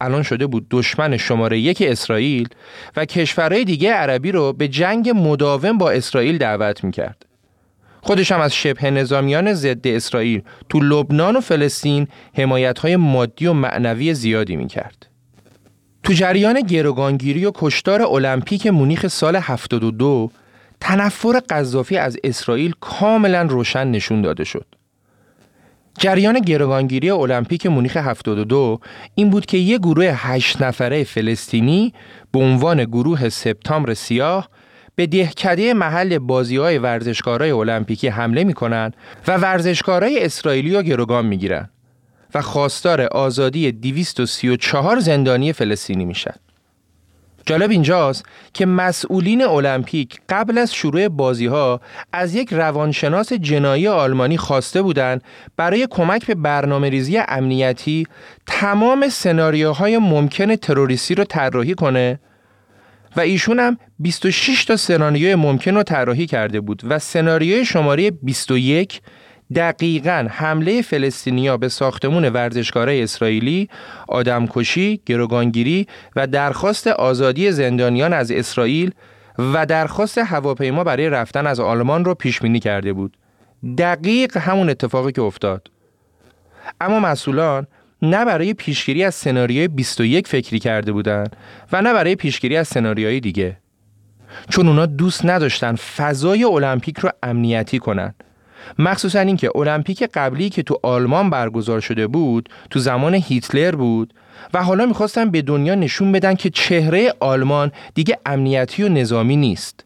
الان شده بود دشمن شماره یک اسرائیل و کشورهای دیگه عربی رو به جنگ مداوم با اسرائیل دعوت می‌کرد. خودش هم از شبه نظامیان ضد اسرائیل تو لبنان و فلسطین حمایت های مادی و معنوی زیادی می‌کرد. تو جریان گروگانگیری و کشتار المپیک مونیخ سال 72 تنفر قذافی از اسرائیل کاملا روشن نشون داده شد. جریان گروگانگیری المپیک مونیخ 72 این بود که یک گروه هشت نفره فلسطینی به عنوان گروه سپتامبر سیاه به دهکده محل بازی های ورزشکارای المپیکی حمله می کنند و ورزشکارای اسرائیلی رو گروگان می گیرن و خواستار آزادی 234 زندانی فلسطینی میشن. جالب اینجاست که مسئولین المپیک قبل از شروع بازی ها از یک روانشناس جنایی آلمانی خواسته بودند برای کمک به برنامه ریزی امنیتی تمام سناریوهای ممکن تروریستی رو طراحی کنه و ایشون هم 26 تا سناریوی ممکن رو طراحی کرده بود و سناریوی شماره 21 دقیقا حمله فلسطینیا به ساختمون ورزشگاه اسرائیلی، آدمکشی، گروگانگیری و درخواست آزادی زندانیان از اسرائیل و درخواست هواپیما برای رفتن از آلمان رو پیش بینی کرده بود. دقیق همون اتفاقی که افتاد. اما مسئولان نه برای پیشگیری از سناریوی 21 فکری کرده بودند و نه برای پیشگیری از سناریوهای دیگه. چون اونا دوست نداشتن فضای المپیک رو امنیتی کنن. مخصوصا اینکه المپیک قبلی که تو آلمان برگزار شده بود تو زمان هیتلر بود و حالا می‌خواستن به دنیا نشون بدن که چهره آلمان دیگه امنیتی و نظامی نیست.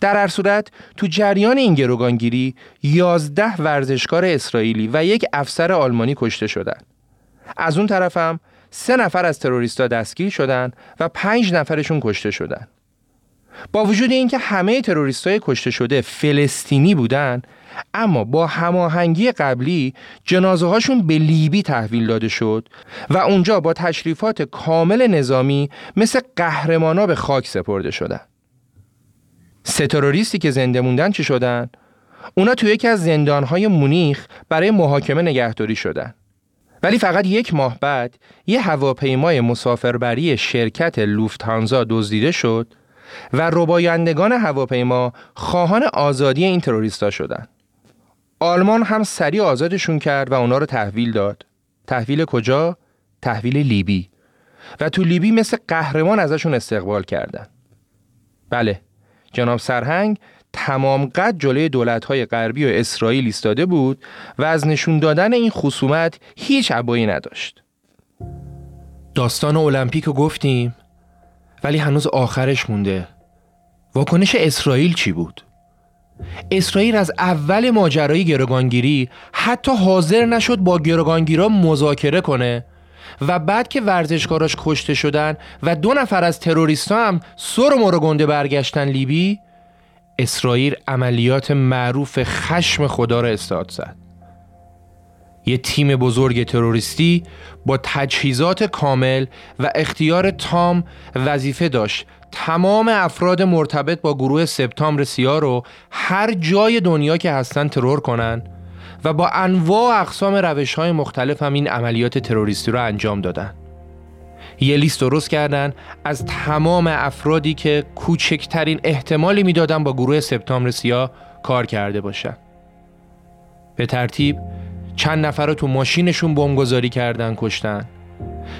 در هر صورت تو جریان این گروگانگیری 11 ورزشکار اسرائیلی و یک افسر آلمانی کشته شدند. از اون طرفم سه نفر از تروریستا دستگیر شدند و پنج نفرشون کشته شدند. با وجود اینکه همه تروریستای کشته شده فلسطینی بودن اما با هماهنگی قبلی جنازه هاشون به لیبی تحویل داده شد و اونجا با تشریفات کامل نظامی مثل قهرمانا به خاک سپرده شدن سه تروریستی که زنده موندن چی شدن؟ اونا توی یکی از زندانهای مونیخ برای محاکمه نگهداری شدن ولی فقط یک ماه بعد یه هواپیمای مسافربری شرکت لوفتانزا دزدیده شد و ربایندگان هواپیما خواهان آزادی این تروریستا شدند. آلمان هم سریع آزادشون کرد و اونا رو تحویل داد. تحویل کجا؟ تحویل لیبی. و تو لیبی مثل قهرمان ازشون استقبال کردن. بله، جناب سرهنگ تمام قد جلوی دولت‌های غربی و اسرائیل ایستاده بود و از نشون دادن این خصومت هیچ عبایی نداشت. داستان المپیک رو گفتیم ولی هنوز آخرش مونده. واکنش اسرائیل چی بود؟ اسرائیل از اول ماجرای گروگانگیری حتی حاضر نشد با گروگانگیرا مذاکره کنه و بعد که ورزشکاراش کشته شدن و دو نفر از تروریستا هم سر و گنده برگشتن لیبی اسرائیل عملیات معروف خشم خدا را استاد زد یه تیم بزرگ تروریستی با تجهیزات کامل و اختیار تام وظیفه داشت. تمام افراد مرتبط با گروه سپتامبر سیاه رو هر جای دنیا که هستن ترور کنن و با انواع اقسام روش های مختلف هم این عملیات تروریستی رو انجام دادن. یه لیست درست کردن از تمام افرادی که کوچکترین احتمالی می‌دادن با گروه سپتامبر سیاه کار کرده باشن. به ترتیب چند نفر رو تو ماشینشون بمبگذاری کردن کشتن.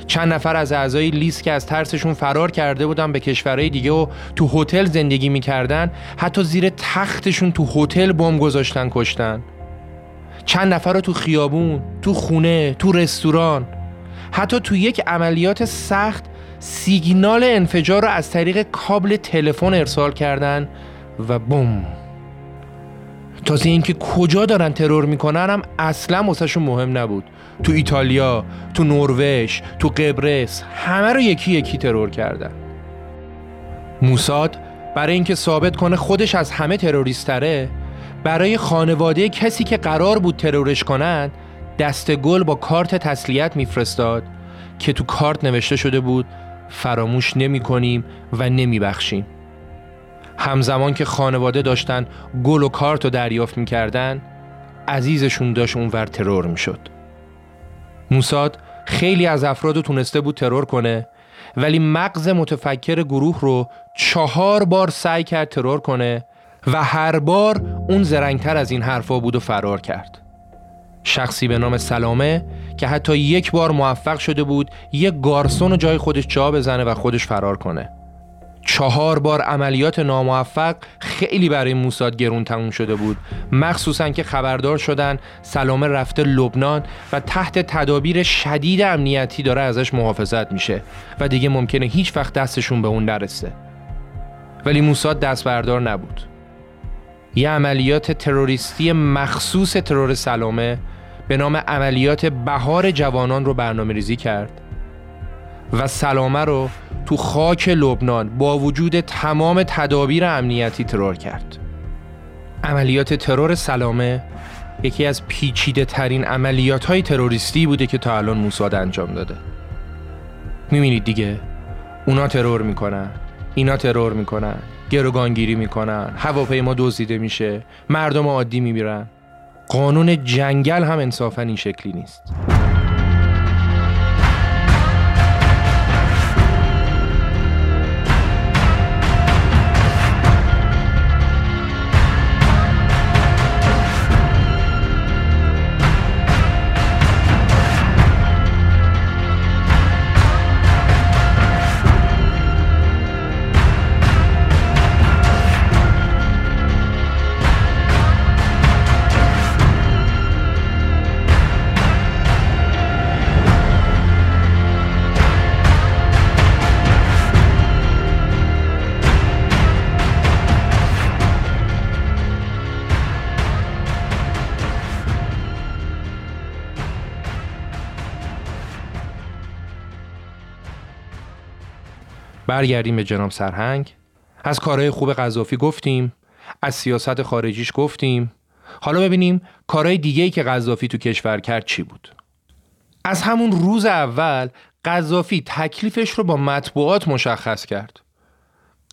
چند نفر از اعضای لیست که از ترسشون فرار کرده بودن به کشورهای دیگه و تو هتل زندگی می‌کردن حتی زیر تختشون تو هتل بمب گذاشتن کشتن. چند نفر رو تو خیابون تو خونه تو رستوران حتی تو یک عملیات سخت سیگنال انفجار رو از طریق کابل تلفن ارسال کردن و بم تازه اینکه کجا دارن ترور می‌کنن هم اصلا واسهشون مهم نبود تو ایتالیا تو نروژ تو قبرس همه رو یکی یکی ترور کردن موساد برای اینکه ثابت کنه خودش از همه تروریستره برای خانواده کسی که قرار بود ترورش کنند دست گل با کارت تسلیت میفرستاد که تو کارت نوشته شده بود فراموش نمی کنیم و نمی بخشیم. همزمان که خانواده داشتن گل و کارت رو دریافت می‌کردن عزیزشون داشت اونور ترور می‌شد. موساد خیلی از افراد رو تونسته بود ترور کنه ولی مغز متفکر گروه رو چهار بار سعی کرد ترور کنه و هر بار اون زرنگتر از این حرفا بود و فرار کرد. شخصی به نام سلامه که حتی یک بار موفق شده بود یک گارسون جای خودش جا بزنه و خودش فرار کنه چهار بار عملیات ناموفق خیلی برای موساد گرون تموم شده بود. مخصوصا که خبردار شدن سلامه رفته لبنان و تحت تدابیر شدید امنیتی داره ازش محافظت میشه و دیگه ممکنه هیچ وقت دستشون به اون نرسه. ولی موساد دست بردار نبود. یه عملیات تروریستی مخصوص ترور سلامه به نام عملیات بهار جوانان رو برنامه ریزی کرد. و سلامه رو تو خاک لبنان با وجود تمام تدابیر امنیتی ترور کرد. عملیات ترور سلامه یکی از پیچیده ترین عملیات های تروریستی بوده که تا الان موساد انجام داده. می‌بینید دیگه؟ اونا ترور می‌کنن اینا ترور می‌کنن گروگانگیری می‌کنن هواپیما دزدیده میشه مردم عادی میمیرن قانون جنگل هم انصافا این شکلی نیست. برگردیم به جناب سرهنگ. از کارهای خوب قذافی گفتیم از سیاست خارجیش گفتیم. حالا ببینیم کارهای دیگه که قذافی تو کشور کرد چی بود. از همون روز اول قذافی تکلیفش رو با مطبوعات مشخص کرد.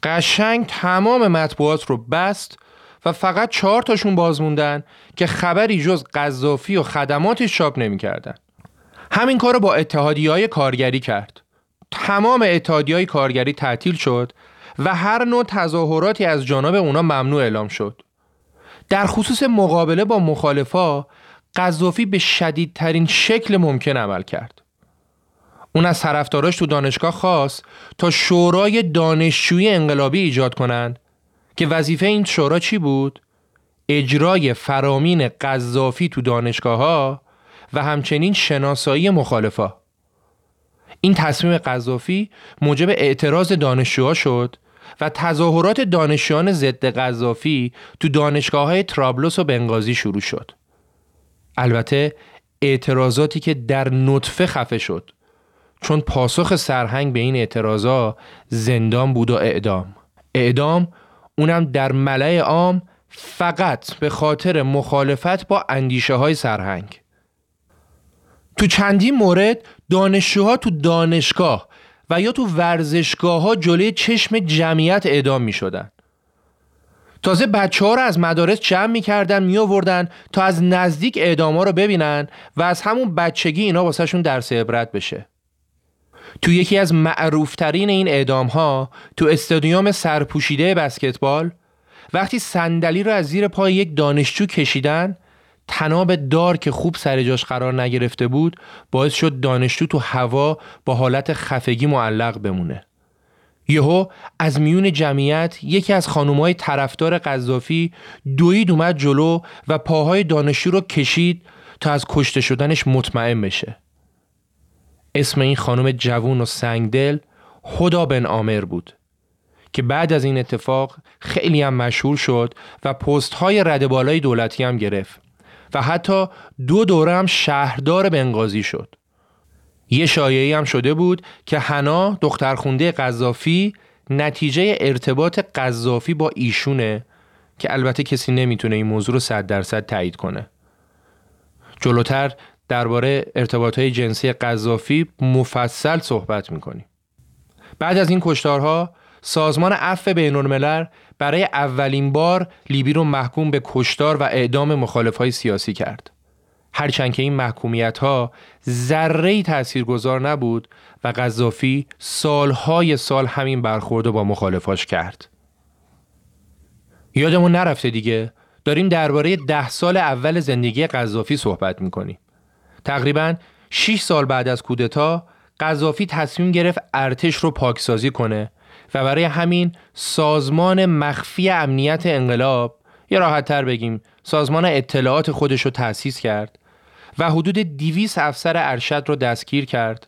قشنگ تمام مطبوعات رو بست و فقط چهار تاشون باز موندن که خبری جز قذافی و خدماتش چاپ نمی‌کردن. همین کار رو با اتحادی های کارگری کرد. تمام اتحادی های کارگری تعطیل شد و هر نوع تظاهراتی از جانب اونا ممنوع اعلام شد. در خصوص مقابله با مخالفا قذافی به شدیدترین شکل ممکن عمل کرد. اون از طرفداراش تو دانشگاه خواست تا شورای دانشجویی انقلابی ایجاد کنند که وظیفه این شورا چی بود؟ اجرای فرامین قذافی تو دانشگاه ها و همچنین شناسایی مخالفا. این تصمیم قذافی موجب اعتراض دانشجوها شد و تظاهرات دانشجویان ضد قذافی تو دانشگاه های ترابلوس و بنغازی شروع شد. البته اعتراضاتی که در نطفه خفه شد چون پاسخ سرهنگ به این اعتراضا زندان بود و اعدام. اعدام اونم در ملع عام فقط به خاطر مخالفت با اندیشه های سرهنگ. تو چندین مورد دانشجوها تو دانشگاه و یا تو ورزشگاه ها جلوی چشم جمعیت اعدام می شدن. تازه بچه ها رو از مدارس جمع می کردن می آوردن تا از نزدیک اعدام ها رو ببینن و از همون بچگی اینا واسه شون درس عبرت بشه. تو یکی از معروفترین این اعدام ها تو استادیوم سرپوشیده بسکتبال وقتی صندلی رو از زیر پای یک دانشجو کشیدن تناب دار که خوب سر جاش قرار نگرفته بود باعث شد دانشجو تو هوا با حالت خفگی معلق بمونه. یهو از میون جمعیت یکی از خانومای طرفدار قذافی دوید اومد جلو و پاهای دانشجو رو کشید تا از کشته شدنش مطمئن بشه. اسم این خانم جوون و سنگدل خدا بن آمر بود که بعد از این اتفاق خیلی هم مشهور شد و پست های رد بالای دولتی هم گرفت. و حتی دو دوره هم شهردار بنغازی شد. یه شایعی هم شده بود که حنا دخترخونده قذافی نتیجه ارتباط قذافی با ایشونه که البته کسی نمی‌تونه این موضوع رو صد درصد تایید کنه. جلوتر درباره ارتباط جنسی قذافی مفصل صحبت می‌کنیم. بعد از این کشتارها سازمان عفو بین الملل برای اولین بار لیبی رو محکوم به کشتار و اعدام مخالف های سیاسی کرد. هرچند که این محکومیت ها ذره تأثیر گذار نبود و قذافی سالهای سال همین برخورد با مخالفاش کرد. یادمون نرفته دیگه داریم درباره ده سال اول زندگی قذافی صحبت می‌کنیم. تقریبا 6 سال بعد از کودتا قذافی تصمیم گرفت ارتش رو پاکسازی کنه و برای همین سازمان مخفی امنیت انقلاب یا راحت تر بگیم سازمان اطلاعات خودش رو تأسیس کرد و حدود دیویس افسر ارشد رو دستگیر کرد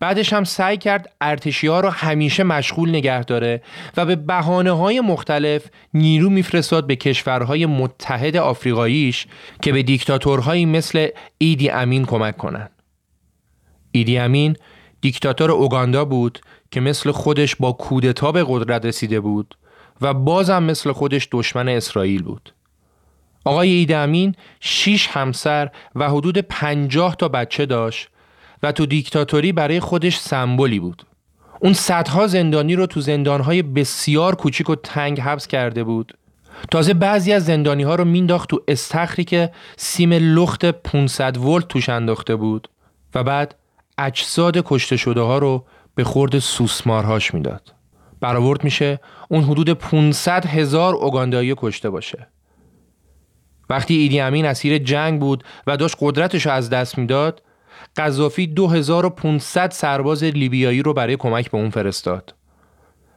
بعدش هم سعی کرد ارتشی ها رو همیشه مشغول نگه داره و به بحانه های مختلف نیرو میفرستاد به کشورهای متحد آفریقاییش که به دیکتاتورهایی مثل ایدی امین کمک کنند. ایدی امین دیکتاتور اوگاندا بود که مثل خودش با کودتا به قدرت رسیده بود و بازم مثل خودش دشمن اسرائیل بود. آقای ایدامین شیش همسر و حدود پنجاه تا بچه داشت و تو دیکتاتوری برای خودش سمبولی بود. اون صدها زندانی رو تو زندانهای بسیار کوچیک و تنگ حبس کرده بود تازه بعضی از زندانی ها رو مینداخت تو استخری که سیم لخت 500 ولت توش انداخته بود و بعد اجساد کشته شده ها رو به خورد سوسمارهاش می‌داد. برآورد میشه اون حدود 500 هزار اوگاندایی کشته باشه. وقتی ایدی امین اسیر جنگ بود و داشت قدرتش از دست می‌داد، قذافی 2500 سرباز لیبیایی رو برای کمک به اون فرستاد.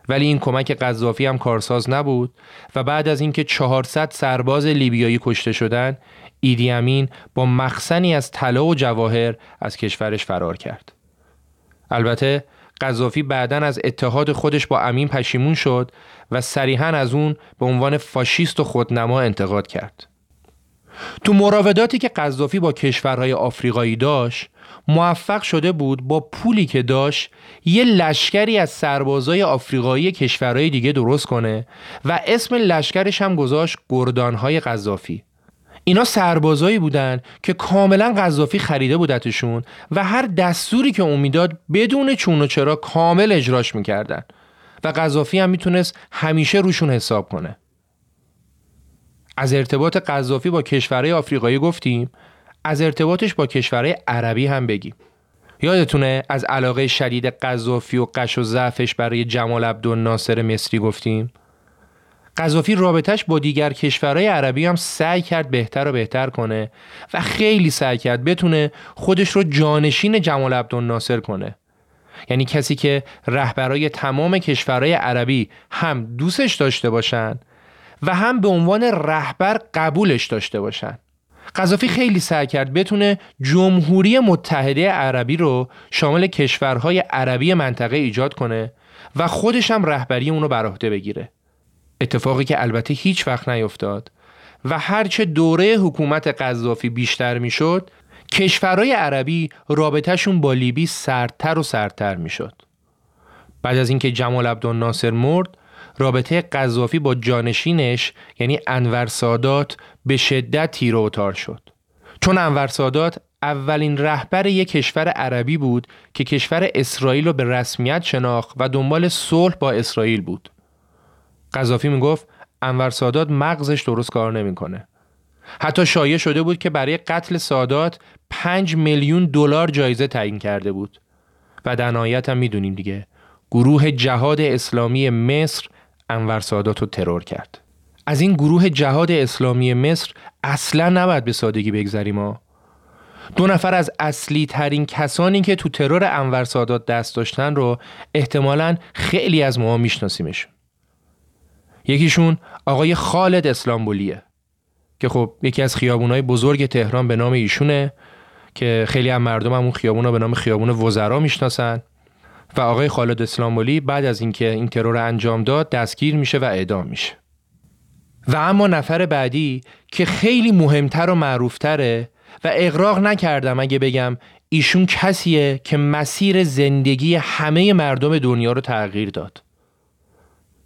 ولی این کمک قذافی هم کارساز نبود و بعد از اینکه 400 سرباز لیبیایی کشته شدن ایدی امین با مخزنی از طلا و جواهر از کشورش فرار کرد البته قذافی بعدا از اتحاد خودش با امین پشیمون شد و صریحا از اون به عنوان فاشیست و خودنما انتقاد کرد. تو مراوداتی که قذافی با کشورهای آفریقایی داشت موفق شده بود با پولی که داشت یه لشکری از سربازای آفریقایی کشورهای دیگه درست کنه و اسم لشکرش هم گذاشت گردانهای قذافی. اینا سربازایی بودن که کاملا قذافی خریده بودتشون و هر دستوری که اون می‌داد بدون چون و چرا کامل اجراش می‌کردن. و قذافی هم می‌تونست همیشه روشون حساب کنه. از ارتباط قذافی با کشورهای آفریقایی گفتیم از ارتباطش با کشورهای عربی هم بگیم. یادتونه از علاقه شدید قذافی و قش و ضعفش برای جمال عبدالناصر مصری گفتیم؟ قذافی رابطش با دیگر کشورهای عربی هم سعی کرد بهتر و بهتر کنه و خیلی سعی کرد بتونه خودش رو جانشین جمال عبدالناصر کنه. یعنی کسی که رهبرای تمام کشورهای عربی هم دوستش داشته باشن و هم به عنوان رهبر قبولش داشته باشن. قذافی خیلی سعی کرد بتونه جمهوری متحده عربی رو شامل کشورهای عربی منطقه ایجاد کنه و خودش هم رهبری اونو بر عهده بگیره. اتفاقی که البته هیچ وقت نیفتاد. و هرچه دوره حکومت قذافی بیشتر می‌شد کشورهای عربی رابطهشون با لیبی سردتر و سردتر می‌شد. بعد از اینکه جمال عبدالناصر مرد رابطه قذافی با جانشینش یعنی انور سادات به شدت تیر و شد. چون انور سادات اولین رهبر یک کشور عربی بود که کشور اسرائیل رو به رسمیت شناخت و دنبال صلح با اسرائیل بود. قذافی می‌گفت انور سادات مغزش درست کار نمی‌کنه. حتی شایع شده بود که برای قتل سادات 5 میلیون دلار جایزه تعیین کرده بود. و در نهایت هم می‌دونیم دیگه گروه جهاد اسلامی مصر انور سادات رو ترور کرد. از این گروه جهاد اسلامی مصر اصلا نباید به سادگی بگذریم ما دو نفر از اصلی ترین کسانی که تو ترور انور سادات دست داشتن رو احتمالا خیلی از ما میشناسیمشون. یکیشون آقای خالد اسلامبولیه که خب یکی از خیابونای بزرگ تهران به نام ایشونه که خیلی از مردم هم اون خیابون به نام خیابون وزرا می‌شناسن. و آقای خالد اسلامبولی بعد از اینکه این ترور انجام داد دستگیر میشه و اعدام میشه. و اما نفر بعدی که خیلی مهمتر و معروفتره و اقراق نکردم اگه بگم ایشون کسیه که مسیر زندگی همه مردم دنیا رو تغییر داد.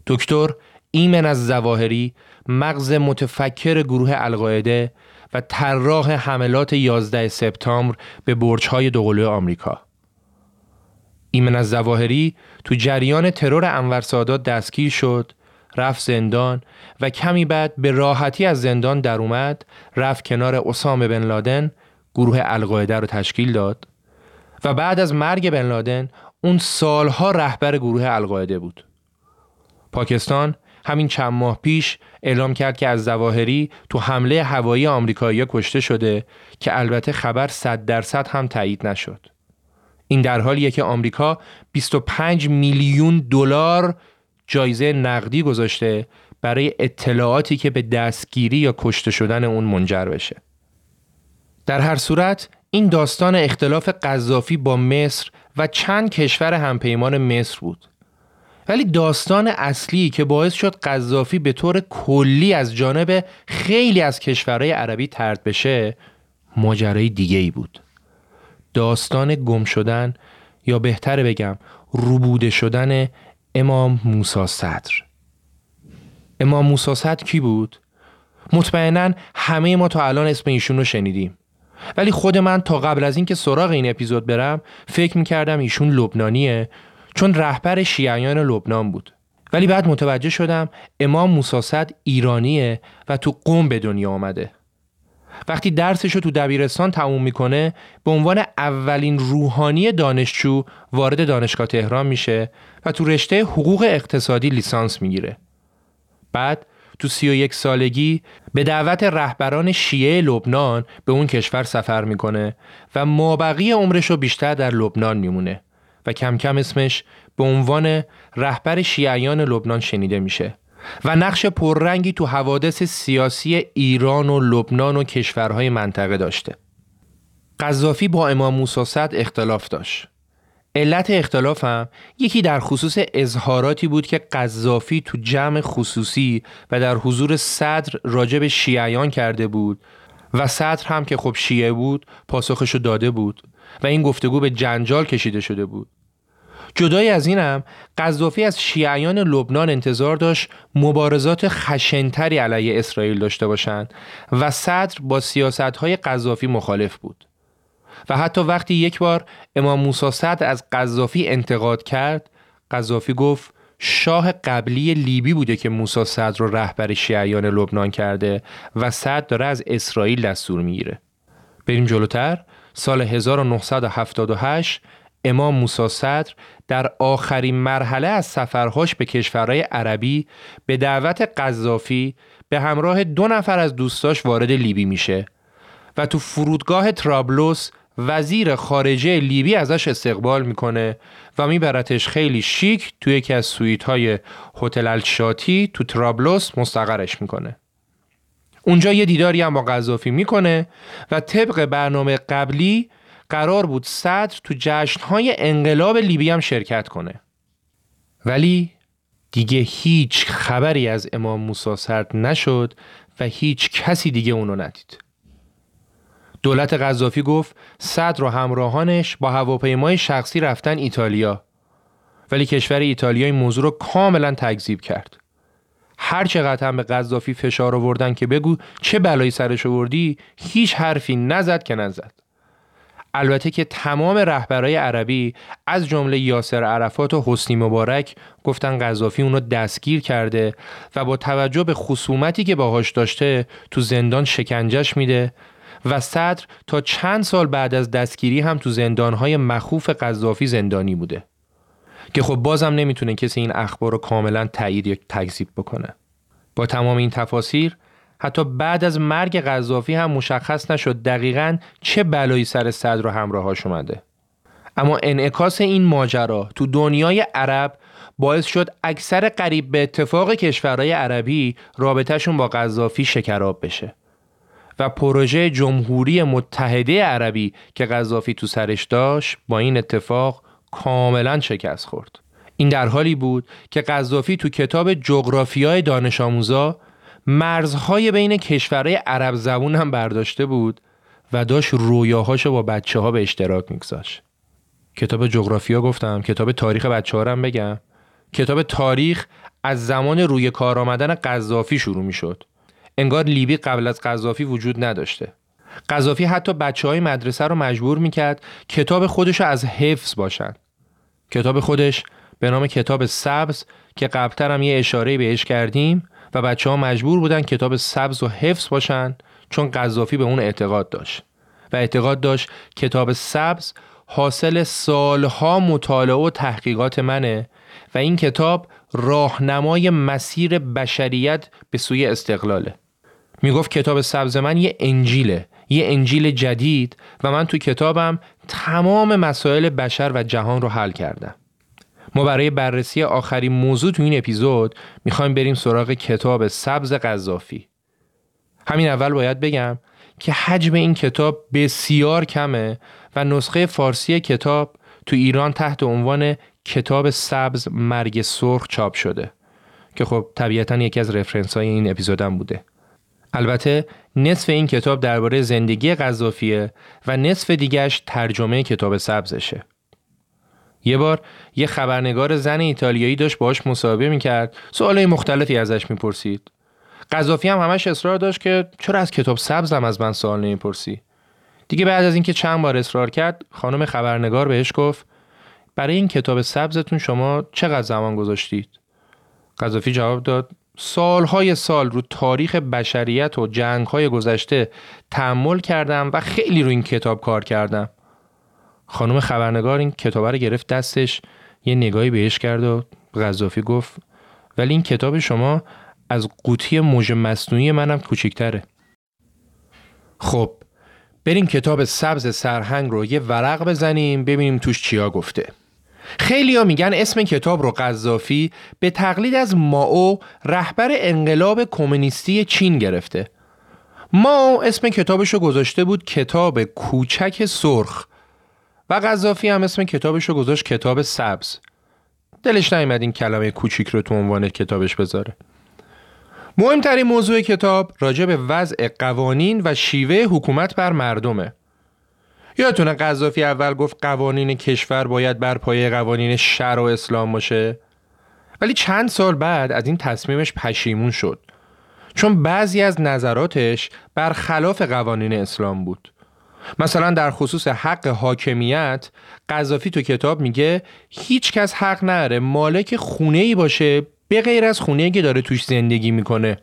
دکتر ایمن از زواهری مغز متفکر گروه القاعده و طراح حملات 11 سپتامبر به برج‌های دوقلوی آمریکا. ایمن از زواهری تو جریان ترور انور سادات دستگیر شد، رفت زندان و کمی بعد به راحتی از زندان در اومد، رفت کنار اسامه بن لادن گروه القاعده رو تشکیل داد و بعد از مرگ بن لادن اون سالها رهبر گروه القاعده بود. پاکستان همین چند ماه پیش اعلام کرد که از زواهری تو حمله هوایی آمریکایی کشته شده که البته خبر 100 درصد هم تایید نشد. این در حالیه که آمریکا 25 میلیون دلار جایزه نقدی گذاشته برای اطلاعاتی که به دستگیری یا کشته شدن اون منجر بشه. در هر صورت این داستان اختلاف قذافی با مصر و چند کشور همپیمان مصر بود. ولی داستان اصلی که باعث شد قذافی به طور کلی از جانب خیلی از کشورهای عربی ترد بشه ماجرای دیگه ای بود. داستان گم شدن یا بهتر بگم روبوده شدن امام موسا صدر. امام موسا صدر کی بود؟ مطمئنا همه ما تا الان اسم ایشون رو شنیدیم. ولی خود من تا قبل از اینکه سراغ این اپیزود برم فکر می‌کردم ایشون لبنانیه. چون رهبر شیعیان لبنان بود. ولی بعد متوجه شدم امام موساسد ایرانیه و تو قوم به دنیا آمده. وقتی درسش رو تو دبیرستان تموم می‌کنه به عنوان اولین روحانی دانشجو وارد دانشگاه تهران میشه و تو رشته حقوق اقتصادی لیسانس می‌گیره. بعد تو سی و یک سالگی به دعوت رهبران شیعه لبنان به اون کشور سفر می‌کنه و مابقی عمرش رو بیشتر در لبنان میمونه. و کم کم اسمش به عنوان رهبر شیعیان لبنان شنیده میشه و نقش پررنگی تو حوادث سیاسی ایران و لبنان و کشورهای منطقه داشته. قذافی با امام موسی اختلاف داشت. علت اختلافم یکی در خصوص اظهاراتی بود که قذافی تو جمع خصوصی و در حضور صدر راجب شیعیان کرده بود و صدر هم که خب شیعه بود پاسخشو داده بود و این گفتگو به جنجال کشیده شده بود جدای از اینم قذافی از شیعیان لبنان انتظار داشت مبارزات خشنتری علیه اسرائیل داشته باشند و صدر با سیاستهای قذافی مخالف بود. و حتی وقتی یک بار امام موسی صدر از قذافی انتقاد کرد قذافی گفت شاه قبلی لیبی بوده که موسی صدر رو رهبر شیعیان لبنان کرده و صدر داره از اسرائیل دستور می‌گیره. بریم جلوتر. سال 1978 امام موسی صدر در آخرین مرحله از سفرهاش به کشورهای عربی به دعوت قذافی به همراه دو نفر از دوستاش وارد لیبی میشه و تو فرودگاه ترابلوس وزیر خارجه لیبی ازش استقبال می‌کنه و میبرتش خیلی شیک توی یکی از سویت های هتل الشاتی تو ترابلوس مستقرش می‌کنه. اونجا یه دیداری هم با قذافی می‌کنه و طبق برنامه قبلی قرار بود صدر تو جشنهای انقلاب لیبی هم شرکت کنه. ولی دیگه هیچ خبری از امام موسی سرد نشد و هیچ کسی دیگه اونو ندید. دولت قذافی گفت صدر و همراهانش با هواپیمای شخصی رفتن ایتالیا. ولی کشور ایتالیا این موضوع رو کاملا تکذیب کرد. هر چقدر هم به قذافی فشار آوردن که بگو چه بلایی سرش آوردی هیچ حرفی نزد که نزد. البته که تمام رهبرای عربی از جمله یاسر عرفات و حسنی مبارک گفتن قذافی اونو دستگیر کرده و با توجه به خصومتی که باهاش داشته تو زندان شکنجش میده و صدر تا چند سال بعد از دستگیری هم تو زندانهای مخوف قذافی زندانی بوده. که خب بازم نمی‌تونه کسی این اخبار رو کاملا تایید یا تکذیب بکنه. با تمام این تفاسیر حتی بعد از مرگ قذافی هم مشخص نشد دقیقا چه بلایی سر صدر و همراهاش اومده. اما انعکاس این ماجرا تو دنیای عرب باعث شد اکثر قریب به اتفاق کشورهای عربی رابطهشون با قذافی شکراب بشه و پروژه جمهوری متحده عربی که قذافی تو سرش داشت با این اتفاق کاملا شکست خورد. این در حالی بود که قذافی تو کتاب جغرافیای دانش آموزا مرزهای بین کشورهای عرب زبون هم برداشته بود و داشت رویاهاشو با بچه ها به اشتراک میگذاشت. کتاب جغرافیا گفتم کتاب تاریخ بچه ها هم بگم. کتاب تاریخ از زمان روی کار آمدن قذافی شروع می شد انگار لیبی قبل از قذافی وجود نداشته. قذافی حتی بچه های مدرسه رو مجبور می‌کرد کتاب خودش از حفظ باشن. کتاب خودش به نام کتاب سبز که قبلتر هم یه اشاره بهش کردیم و بچه ها مجبور بودن کتاب سبز و حفظ باشن چون قذافی به اون اعتقاد داشت. و اعتقاد داشت کتاب سبز حاصل سالها مطالعه و تحقیقات منه و این کتاب راهنمای مسیر بشریت به سوی استقلاله. می‌گفت کتاب سبز من یه انجیله یه انجیل جدید و من تو کتابم تمام مسائل بشر و جهان رو حل کردم. ما برای بررسی آخرین موضوع تو این اپیزود می‌خوایم بریم سراغ کتاب سبز قذافی. همین اول باید بگم که حجم این کتاب بسیار کمه و نسخه فارسی کتاب تو ایران تحت عنوان کتاب سبز مرگ سرخ چاپ شده که خب طبیعتا یکی از رفرنس های این اپیزودم بوده. البته نصف این کتاب درباره زندگی قذافیه و نصف دیگهش ترجمه کتاب سبزشه. یه بار یه خبرنگار زن ایتالیایی داشت باهاش مصاحبه می‌کرد سوالای مختلفی ازش می‌پرسید قذافی هم همش اصرار داشت که چرا از کتاب سبزم از من سوال نمی‌پرسی دیگه بعد از اینکه چند بار اصرار کرد خانم خبرنگار بهش گفت برای این کتاب سبزتون شما چقدر زمان گذاشتید؟ قذافی جواب داد سالهای سال رو تاریخ بشریت و جنگهای گذشته تحمل کردم و خیلی رو این کتاب کار کردم. خانم خبرنگار این کتاب رو گرفت دستش یه نگاهی بهش کرد و قذافی گفت ولی این کتاب شما از قوطی موج مصنوعی منم کوچیکتره. خب بریم کتاب سبز سرهنگ رو یه ورق بزنیم ببینیم توش چیا گفته. خیلی میگن اسم کتاب رو قذافی به تقلید از ماو رهبر انقلاب کمونیستی چین گرفته. ماو اسم کتابش رو گذاشته بود کتاب کوچک سرخ و قذافی هم اسم کتابش رو گذاشت کتاب سبز. دلش نیومد این کلمه کوچیک رو تو عنوان کتابش بذاره. مهمترین موضوع کتاب راجع به وضع قوانین و شیوه حکومت بر مردمه. یادتونه قذافی اول گفت قوانین کشور باید بر پایه قوانین شر و اسلام باشه ولی چند سال بعد از این تصمیمش پشیمون شد چون بعضی از نظراتش برخلاف قوانین اسلام بود مثلا در خصوص حق حاکمیت قذافی تو کتاب میگه هیچ کس حق نره مالک خونه ای باشه به غیر از خونه که داره توش زندگی می‌کنه.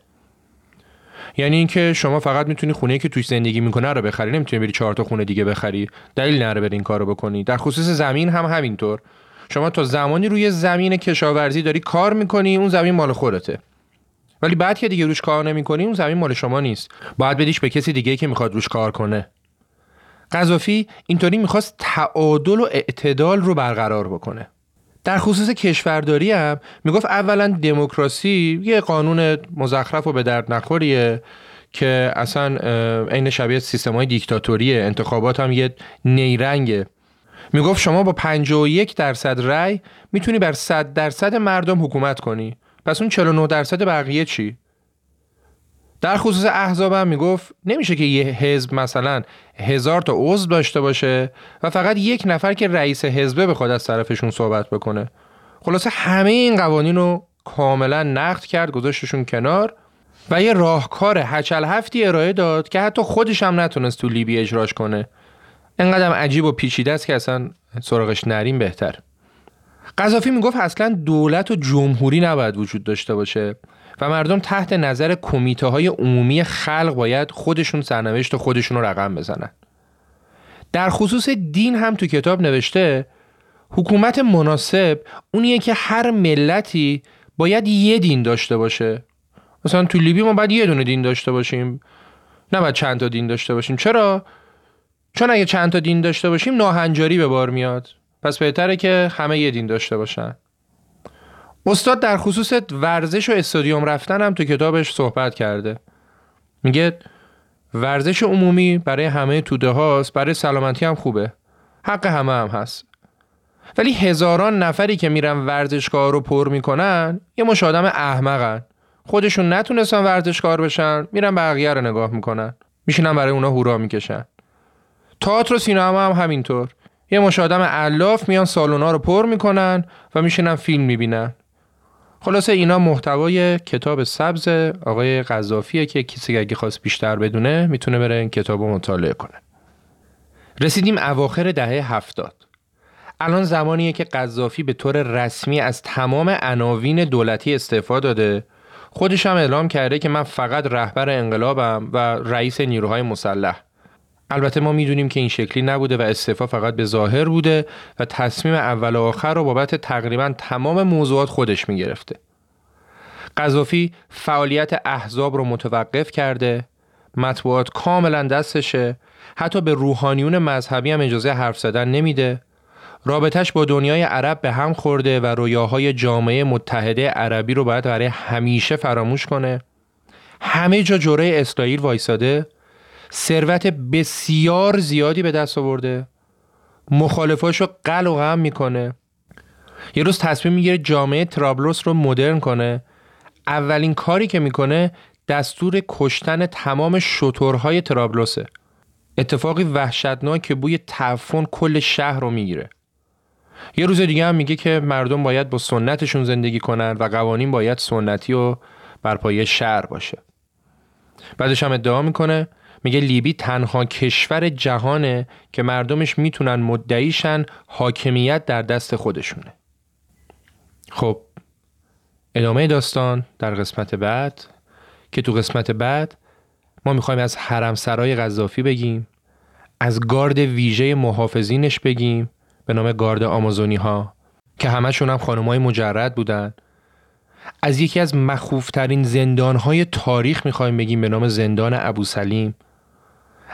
یعنی اینکه شما فقط می‌تونی خونه که توش زندگی می‌کنه رو بخری نمی‌تونی بری چهار تا خونه دیگه بخری. دلیل نره بری این کارو بکنی. در خصوص زمین هم همینطور. شما تا زمانی روی زمین کشاورزی داری کار می‌کنی اون زمین مال خودته. ولی بعد که دیگه روش کار نمی‌کنی اون زمین مال شما نیست. باید بدیش به کسی دیگه که می‌خواد روش کار کنه. قذافی اینطوری می‌خواست تعادل و اعتدال رو برقرار بکنه. در خصوص کشورداری هم می‌گفت اولا دموکراسی یه قانون مزخرف و به درد نخوریه که اصلا عین شبیه سیستم های دیکتاتوریه. انتخابات هم یه نیرنگه. می‌گفت شما با 51 درصد رأی می‌تونی بر 100 درصد مردم حکومت کنی. پس اون 49 درصد بقیه چی؟ در خصوص احزاب هم می‌گفت نمیشه که یه حزب مثلا هزار تا عضو داشته باشه و فقط یک نفر که رئیس حزبه بخواد از طرفشون صحبت بکنه. خلاصه همه این قوانین رو کاملا نقد کرد گذاشتشون کنار و یه راهکار هچل هفتی ارائه داد که حتی خودش هم نتونست تو لیبی اجراش کنه. انقدر عجیب و پیچیده است که اصلا سراغش نریم بهتر. قذافی می‌گفت اصلا دولت و جمهوری نباید وجود داشته باشه. و مردم تحت نظر کمیته های عمومی خلق باید خودشون سرنوشت و خودشون رو رقم بزنن. در خصوص دین هم تو کتاب نوشته حکومت مناسب اونیه که هر ملتی باید یه دین داشته باشه. مثلا تو لیبی ما باید یه دونه دین داشته باشیم. نه باید چند تا دین داشته باشیم. چرا؟ چون اگه چند تا دین داشته باشیم ناهنجاری به بار میاد. پس بهتره که همه یه دین داشته باشن. استاد در خصوص ورزش و استادیوم رفتن هم تو کتابش صحبت کرده. میگه ورزش عمومی برای همه توده هاست برای سلامتی هم خوبه. حق همه هم هست. ولی هزاران نفری که میرن ورزشگاه رو پر می‌کنن یه مش آدم احمقن. خودشون نتونستن ورزشکار بشن میرن بقیه رو نگاه می‌کنن. میشینن برای اونا هورا می‌کشن. تئاتر و سینما هم همینطور. یه مش آدم علاف میان سالونا رو پر می‌کنن و میشینن فیلم می‌بینن. خلاصه اینا محتوای کتاب سبز آقای قذافیه که کسی اگه خواست بیشتر بدونه می‌تونه بره این کتاب رو مطالعه کنه. رسیدیم اواخر دهه هفتاد. الان زمانیه که قذافی به طور رسمی از تمام عناوین دولتی استعفا داده. خودش هم اعلام کرده که من فقط رهبر انقلابم و رئیس نیروهای مسلح. البته ما می‌دونیم که این شکلی نبوده و استعفا فقط به ظاهر بوده و تصمیم اول و آخر رو بابت تقریبا تمام موضوعات خودش می‌گرفته. قذافی فعالیت احزاب رو متوقف کرده، مطبوعات کاملا دستشه، حتی به روحانیون مذهبی هم اجازه حرف زدن نمیده. رابطش با دنیای عرب به هم خورده و رویاهای جامعه متحده عربی رو باید برای همیشه فراموش کنه. همه جا جوره اسرائیل وایساده ثروت بسیار زیادی به دست آورده. مخالفاشو قل و غم می‌کنه. یه روز تصمیم می‌گیره جامعه ترابلوس رو مدرن کنه. اولین کاری که می‌کنه دستور کشتن تمام شطورهای ترابلوسه. اتفاقی وحشتناک که بوی تعفن کل شهر رو می‌گیره. یه روز دیگه هم میگه که مردم باید با سنتشون زندگی کنن و قوانین باید سنتی و بر پایه شهر باشه. بعدش هم ادعا می‌کنه میگه لیبی تنها کشور جهانه که مردمش می‌تونن مدعیشن حاکمیت در دست خودشونه. خب ادامه داستان در قسمت بعد که تو قسمت بعد ما می‌خوایم از حرم سرای غذافی بگیم از گارد ویژه محافظینش بگیم به نام گارد آمازونی ها که همشون هم خانم های مجرد بودن. از یکی از مخوفترین زندان های تاریخ می‌خوایم بگیم به نام زندان ابو سلیم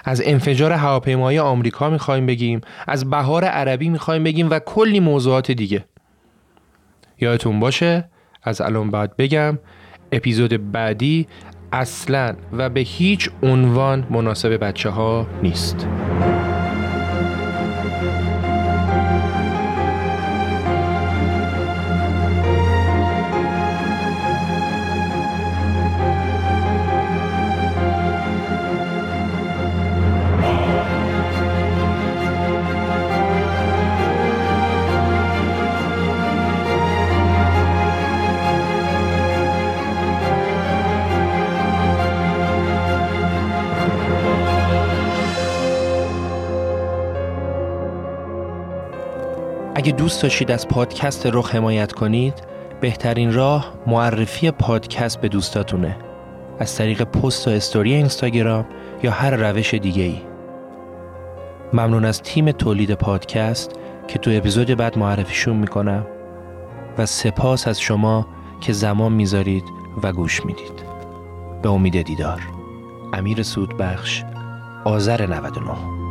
از انفجار هواپیمای آمریکا می‌خوایم بگیم از بهار عربی می‌خوایم بگیم و کلی موضوعات دیگه. یادتون باشه از الان بعد بگم اپیزود بعدی اصلا و به هیچ عنوان مناسب بچه ها نیست. اگه دوست داشتید از پادکست رخ حمایت کنید بهترین راه معرفی پادکست به دوستاتونه. از طریق پست و استوری اینستاگرام یا هر روش دیگه ای ممنون از تیم تولید پادکست که تو اپیزود بعد معرفیشون می‌کنم و سپاس از شما که زمان می‌ذارید و گوش می‌دید. به امید دیدار. امیر سودبخش آذر 99